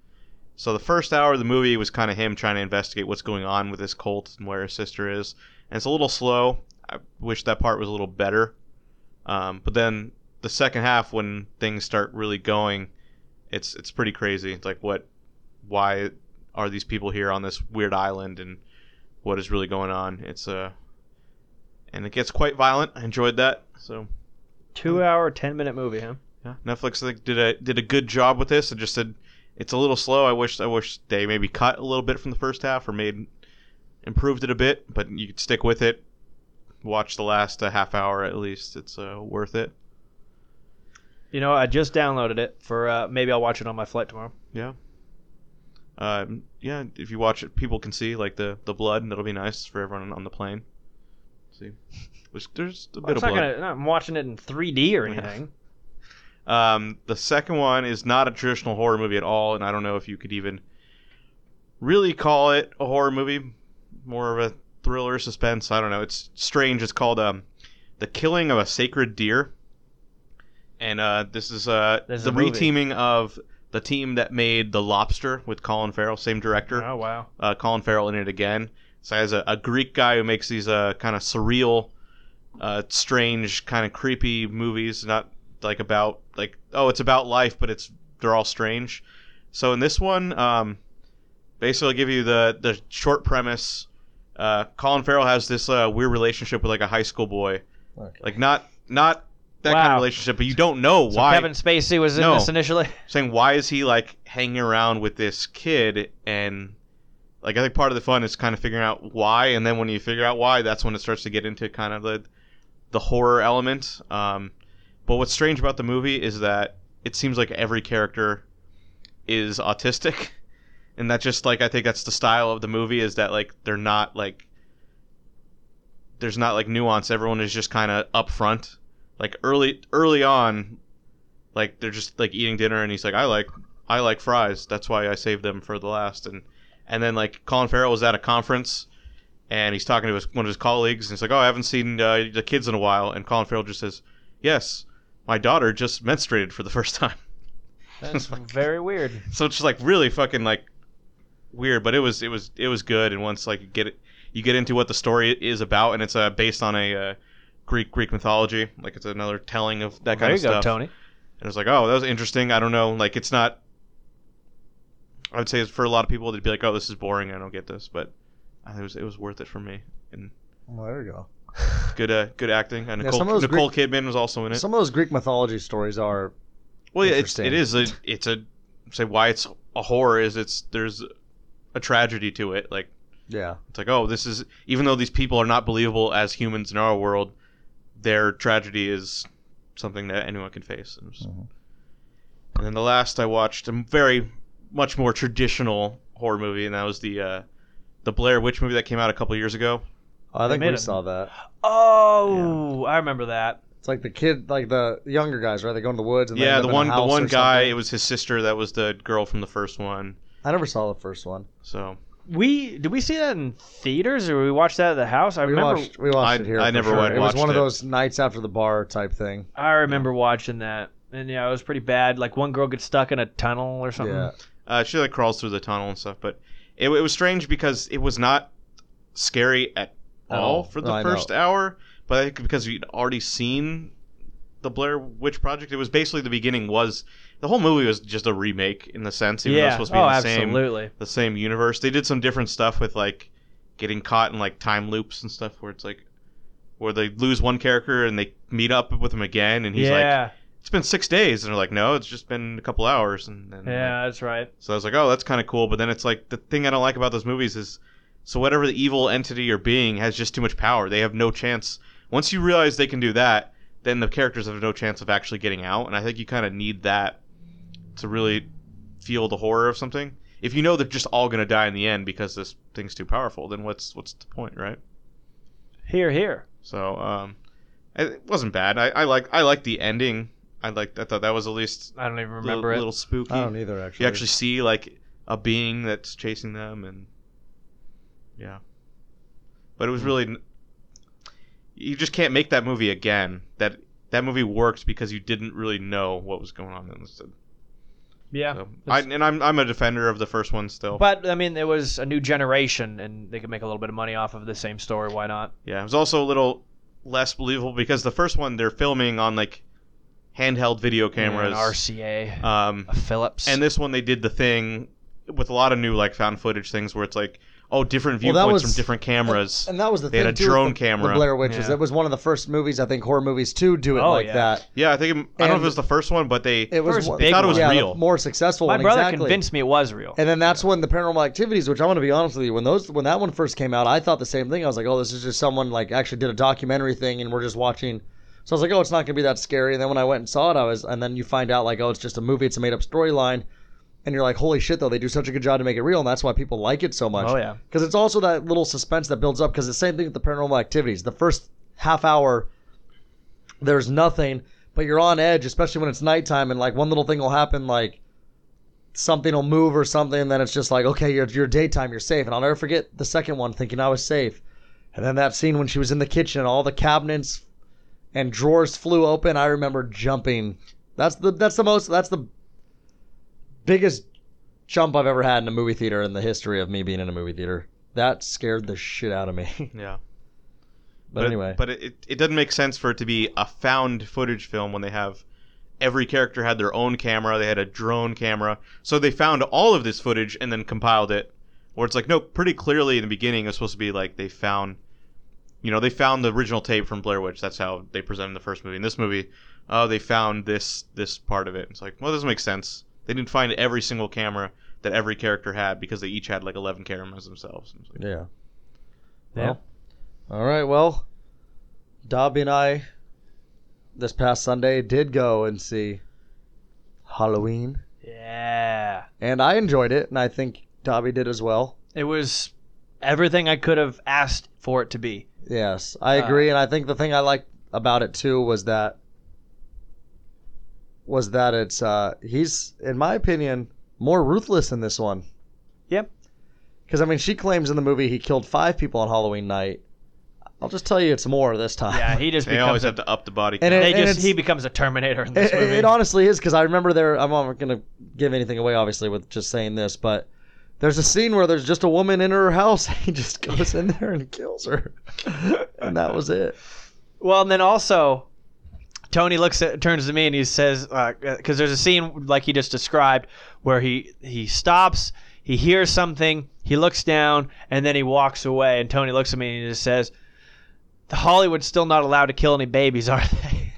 So the first hour of the movie was kind of him trying to investigate what's going on with this cult and where his sister is. And it's a little slow. I wish that part was a little better. Um, but then the second half, when things start really going, it's it's pretty crazy. It's like what, why are these people here on this weird island and what is really going on? It's uh, and it gets quite violent. I enjoyed that. So Two hour, ten minute movie, huh? yeah, Netflix I think did a did a good job with this. I just said it's a little slow. I wish I wish they maybe cut a little bit from the first half or made improved it a bit, but you could stick with it. Watch the last uh, half hour at least. It's uh, worth it. You know, I just downloaded it for uh, maybe I'll watch it on my flight tomorrow. Yeah. Um, yeah, if you watch it, people can see like the, the blood, and that'll be nice for everyone on the plane. See, there's, there's a bit of not blood. gonna. I'm watching it in 3D or anything. Um, the second one is not a traditional horror movie at all, and I don't know if you could even really call it a horror movie. More of a thriller, suspense. I don't know. It's strange. It's called um, "The Killing of a Sacred Deer," and uh, this is uh, This the a movie. reteaming of the team that made The Lobster with Colin Farrell, same director. Oh wow. uh, Colin Farrell in it again. So as a, a Greek guy who makes these uh, kind of surreal, uh, strange, kind of creepy movies, not like about like oh it's about life, but it's they're all strange. So in this one, um, basically I'll give you the the short premise. Uh, Colin Farrell has this uh, weird relationship with like a high school boy, Okay. like not not that kind of relationship, but you don't know So why. Kevin Spacey was in No. this initially. <laughs> saying why is he like hanging around with this kid and like I think part of the fun is kind of figuring out why and then when you figure out why that's when it starts to get into kind of the the horror element um, but what's strange about the movie is that it seems like every character is autistic. <laughs> And that just like I think that's the style of the movie is that like they're not like there's not like nuance. Everyone is just kind of upfront. Like early early on like they're just like eating dinner and he's like i like i like fries. That's why i saved them for the last. And and then like colin farrell was at a conference and he's talking to his, one of his colleagues and he's like oh i haven't seen uh, the kids in a while. And colin farrell just says yes my daughter just menstruated for the first time <laughs> That's very weird. so it's just like really fucking like weird but it was it was it was good and once like you get it you get into what the story is about and it's uh, based on a uh, greek greek mythology like it's another telling of that kind there of you go, stuff Tony. and it's like, oh, that was interesting. I don't know. Like, it's not. I would say it's for a lot of people, they'd be like, oh, this is boring. I don't get this. But it was it was worth it for me. And Well, there you go. Good uh, good acting. And Nicole, some of those Nicole Kidman was also in it. Some of those Greek mythology stories are well, yeah, it's it is a it's a say why it's a horror is it's there's a tragedy to it. Like yeah. it's like oh, this is even though these people are not believable as humans in our world, their tragedy is something that anyone can face. And, it's- Mhm. and then the last I watched a very much more traditional horror movie, and that was the uh, the Blair Witch movie that came out a couple years ago. I think we it. saw that. Oh, I remember that. It's like the kid, like the younger guys, right? They go in the woods. And yeah, live the in a one the one guy, something. it was his sister that was the girl from the first one. I never saw the first one. So We did we see that in theaters or we watched that at the house? I We remember watched. We watched I- it here. I for never sure. went- It was watched one of those nights after the bar type thing. I remember watching that. And yeah, it was pretty bad. Like one girl gets stuck in a tunnel or something. Yeah. uh, she like crawls through the tunnel and stuff, but it, it was strange because it was not scary at At all oh, all. for the I know. first hour. But I think because we'd already seen the Blair Witch Project, it was basically the beginning was the whole movie was just a remake in the sense, even though it's Yeah. supposed to be Oh, in the same absolutely. the same universe. They did some different stuff with like getting caught in like time loops and stuff where it's like where they lose one character and they meet up with him again and he's like it's been six days and they're like no it's just been a couple hours and then yeah, that's right. so I was like oh that's kind of cool but then it's like the thing I don't like about those movies is so whatever the evil entity or being has just too much power they have no chance once you realize they can do that then the characters have no chance of actually getting out and I think you kind of need that to really feel the horror of something if you know they're just all gonna die in the end because this thing's too powerful, then what's what's the point, right? Here, here. So um, it wasn't bad. I, I like I like the ending. I like I thought that was at least I don't even a little, remember it. little spooky. I don't either. Actually. you actually see like a being that's chasing them, and yeah, but it was really you just can't make that movie again. That that movie worked because you didn't really know what was going on. In yeah. so, I, and I'm I'm a defender of the first one still. But I mean, it was a new generation, and they could make a little bit of money off of the same story. Why not? Yeah, it was also a little less believable because the first one they're filming on like handheld video cameras. An RCA, Um, a Philips, and this one they did the thing with a lot of new like found footage things where it's like, oh, different Well, that viewpoints was- from different cameras. And that was the They thing had a too, drone the, camera. The Blair Witches. Yeah. It was one of the first movies I think horror movies to do it Oh, like yeah. that. yeah, I think it, I don't know if it was the first one, but they It was First one- big thought it was yeah, the real. more successful. my one, brother exactly. convinced me it was real. And then that's when the Paranormal Activities, which I'm going to be honest with you, when those when that one first came out, I thought the same thing. I was like, oh, this is just someone like actually did a documentary thing, and we're just watching. So I was like, oh, it's not going to be that scary. And then when I went and saw it, I was, and then you find out like, oh, it's just a movie, it's a made up storyline, and you're like, holy shit, though, they do such a good job to make it real, and that's why people like it so much. Oh, yeah. because it's also that little suspense that builds up. Because the same thing with the Paranormal Activities, the first half hour, there's nothing, but you're on edge, especially when it's nighttime, and like one little thing will happen, like something will move or something, and then it's just like, okay, you're, you're daytime, you're safe. And I'll never forget the second one, thinking I was safe. And then that scene when she was in the kitchen and all the cabinets and drawers flew open, I remember jumping. That's the that's the most that's the biggest jump I've ever had in a movie theater in the history of me being in a movie theater. That scared the shit out of me. <laughs> Yeah. but, it- anyway, but it, it doesn't make sense for it to be a found footage film when they have every character had their own camera. They had a drone camera, so they found all of this footage and then compiled it. Where it's like, no, pretty clearly in the beginning it's supposed to be like they found, you know, they found the original tape from Blair Witch. That's how they presented the first movie. In this movie, oh, they found this this part of it. It's like, well, it doesn't make sense. They didn't find every single camera that every character had because they each had like 11 cameras themselves. Like, yeah. Yeah. Well, all right. Well, Dobby and I this past Sunday did go and see Halloween, Yeah. and I enjoyed it, and I think Dobby did as well. It was everything I could have asked for it to be. Yes, I Uh, agree, and I think the thing I liked about it too was that was that it's uh he's in my opinion more ruthless in this one. Yep. Because I mean, she claims in the movie he killed five people on Halloween night. I'll just tell you, it's more this time. Yeah, he just they becomes always a, have to up the body And it- they just he becomes a Terminator in this It, movie. it honestly is because I remember there. I'm not going to give anything away, obviously, with just saying this, but there's a scene where there's just a woman in her house. <laughs> He just goes in there and kills her, <laughs> and that was it. Well, and then also, Tony looks at turns to me and he says, uh, because there's a scene like he just described where he he stops, he hears something, he looks down, and then he walks away. And Tony looks at me and he just says, The "Hollywood's still not allowed to kill any babies, <laughs> are they?"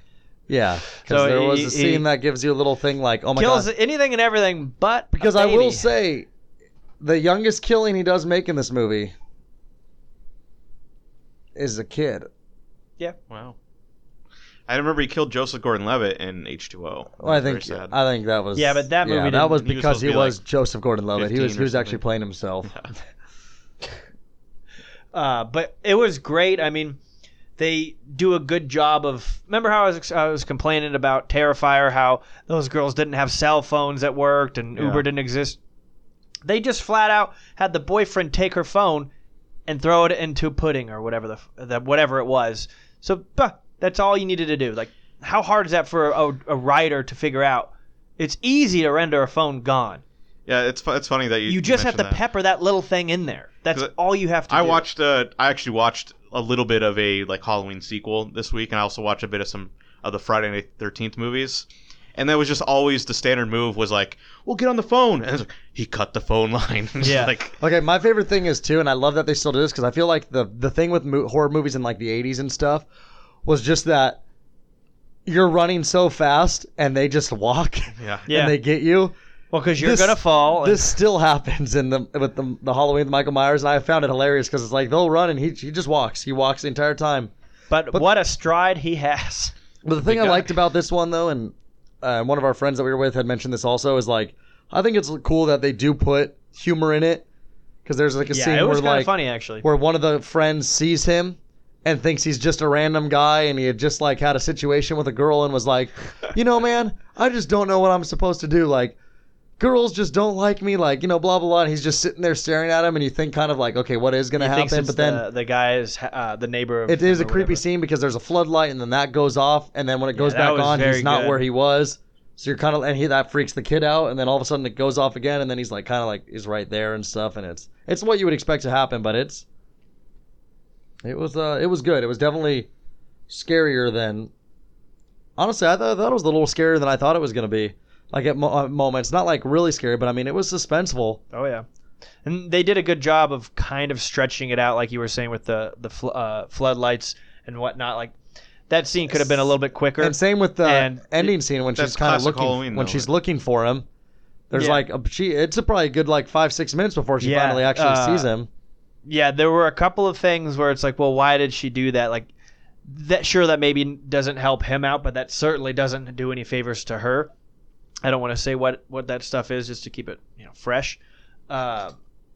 Yeah, because So there he- was a he- scene that gives you a little thing like, "Oh my Kills god!" anything and everything, but a Because I will say, the youngest killing he does make in this movie is a kid. Yeah. Wow. I remember he killed Joseph Gordon-Levitt in H2O. Well, I think. I think that was Yeah, but that movie yeah, that didn't- was he was because supposed to he be, was like, Joseph Gordon-Levitt. He was he was actually playing himself. <laughs> Uh, but it was great. I mean, they do a good job of. Remember how I was I was complaining about Terrifier, how those girls didn't have cell phones that worked and Yeah. Uber didn't exist. They just flat out had the boyfriend take her phone and throw it into pudding or whatever the, the whatever it was. So bah, that's all you needed to do. Like, how hard is that for a, a writer to figure out? It's easy to render a phone gone. Yeah, it's fu- it's funny that you You just have to mentioned that. pepper that little thing in there. That's 'Cause all you have to I do. watched. Uh, I actually watched a little bit of a like Halloween sequel this week, and I also watched a bit of some of the Friday Night Thirteenth movies. And that was just always the standard move was like, "Well, get on the phone," and it's like, he cut the phone line. <laughs> It's Yeah. like Okay, my favorite thing is too, and I love that they still do this because I feel like the the thing with mo- horror movies in like the '80s and stuff was just that you're running so fast and they just walk yeah, <laughs> Yeah. and they get you. Well, because you're This- gonna fall. and- This still happens in the with the, the Halloween with Michael Myers, and I found it hilarious because it's like they'll run and he he just walks. He walks the entire time. but, but- what a stride he has. But the thing I guy. liked about this one though, and uh, one of our friends that we were with had mentioned this also, is like I think it's cool that they do put humor in it because there's like a Yeah, scene it was where kind of like funny actually. where one of the friends sees him and thinks he's just a random guy and he had just like had a situation with a girl and was like, you know, man, I just don't know what I'm supposed to do. Like, girls just don't like me. Like, you know, blah blah blah. And he's just sitting there staring at him, and you think kind of like, okay, what is gonna he thinks happen? it's But then the, the guy is uh, the neighbor. Of it is a him or creepy whatever. scene because there's a floodlight and then that goes off, and then when it goes that back was on, very he's not good. where he was. So you're kind of and he that freaks the kid out, and then all of a sudden it goes off again, and then he's like kind of like is right there and stuff, and it's it's what you would expect to happen, but it's it was uh it was good. It was definitely scarier than honestly I thought that was a little scarier than I thought it was gonna be. Like at mo- uh, moments, not like really scary, but I mean it was suspenseful. Oh yeah, and they did a good job of kind of stretching it out, like you were saying with the the fl- uh, floodlights and whatnot. Like that scene could have been a little bit quicker. And same with the And ending scene when she's kind of looking Halloween, when though, she's right? looking for him. There's Yeah. like a, she. It's a probably a good like five six minutes before she Yeah, finally actually uh, sees him. Yeah, there were a couple of things where it's like, well, why did she do that? Like that, sure, that maybe doesn't help him out, but that certainly doesn't do any favors to her. I don't want to say what what that stuff is, just to keep it you know fresh. Uh,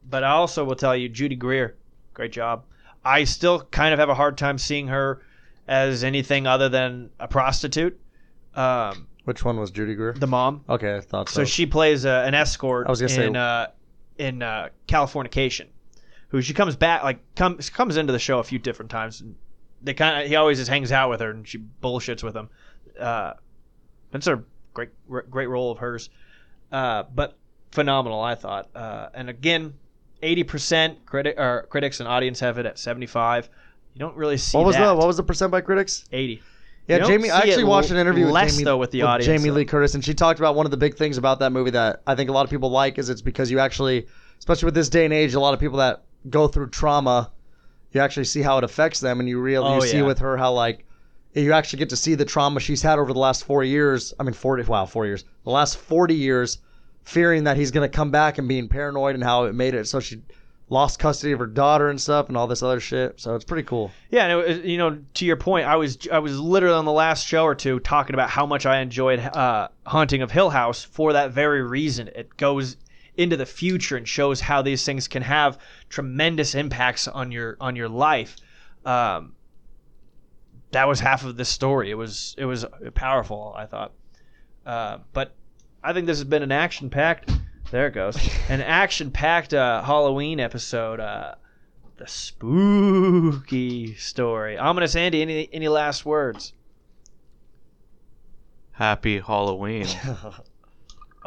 but I also will tell you, Judy Greer, great job. I still kind of have a hard time seeing her as anything other than a prostitute. Um, Which one was Judy Greer? the mom. Okay, I thought so. So she plays uh, an escort I was gonna say- in uh, in uh, Californication, who she comes back like comes comes into the show a few different times. And they kind of he always just hangs out with her and she bullshits with him. Uh, it's a great great role of hers. uh, but phenomenal. I thought. Uh, and again, eighty percent critic or critics and audience have it at seventy five. You don't really see What was that. the what was the percent by critics? eighty? Yeah, Jamie. I actually watched an interview less, with Jamie, though, with the with audience, Jamie. Lee Curtis, and she talked about one of the big things about that movie that I think a lot of people like is it's because you actually, especially with this day and age, a lot of people that go through trauma, you actually see how it affects them, and you real Oh, you see with her how like you actually get to see the trauma she's had over the last four years. I mean, forty. Wow, four years. The last forty years, fearing that he's gonna come back and being paranoid, and how it made it so she lost custody of her daughter and stuff, and all this other shit. So it's pretty cool. Yeah, and it was, you know, to your point, I was I was literally on the last show or two talking about how much I enjoyed uh, Haunting of Hill House for that very reason. It goes into the future and shows how these things can have tremendous impacts on your on your life. Um, that was half of the story. It was it was powerful. I thought, uh, but I think this has been an action packed. There it goes, <laughs> an action packed uh, Halloween episode. Uh, the spooky story. Ominous Andy, any any last words? Happy Halloween. <laughs>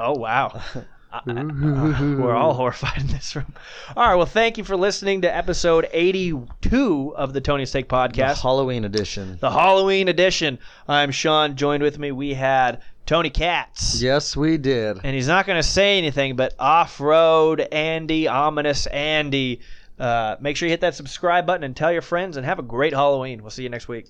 Oh wow. <laughs> I- I- we're all horrified in this room. All right, well, thank you for listening to episode 82 of the Tony Steak The Podcast, Halloween edition. the Halloween edition. I'm Sean. Joined with me, we had Tony Katz. Yes, we did. And he's not going to say anything, but off road Andy, ominous Andy. Uh, make sure you hit that subscribe button and tell your friends, and have a great Halloween. We'll see you next week.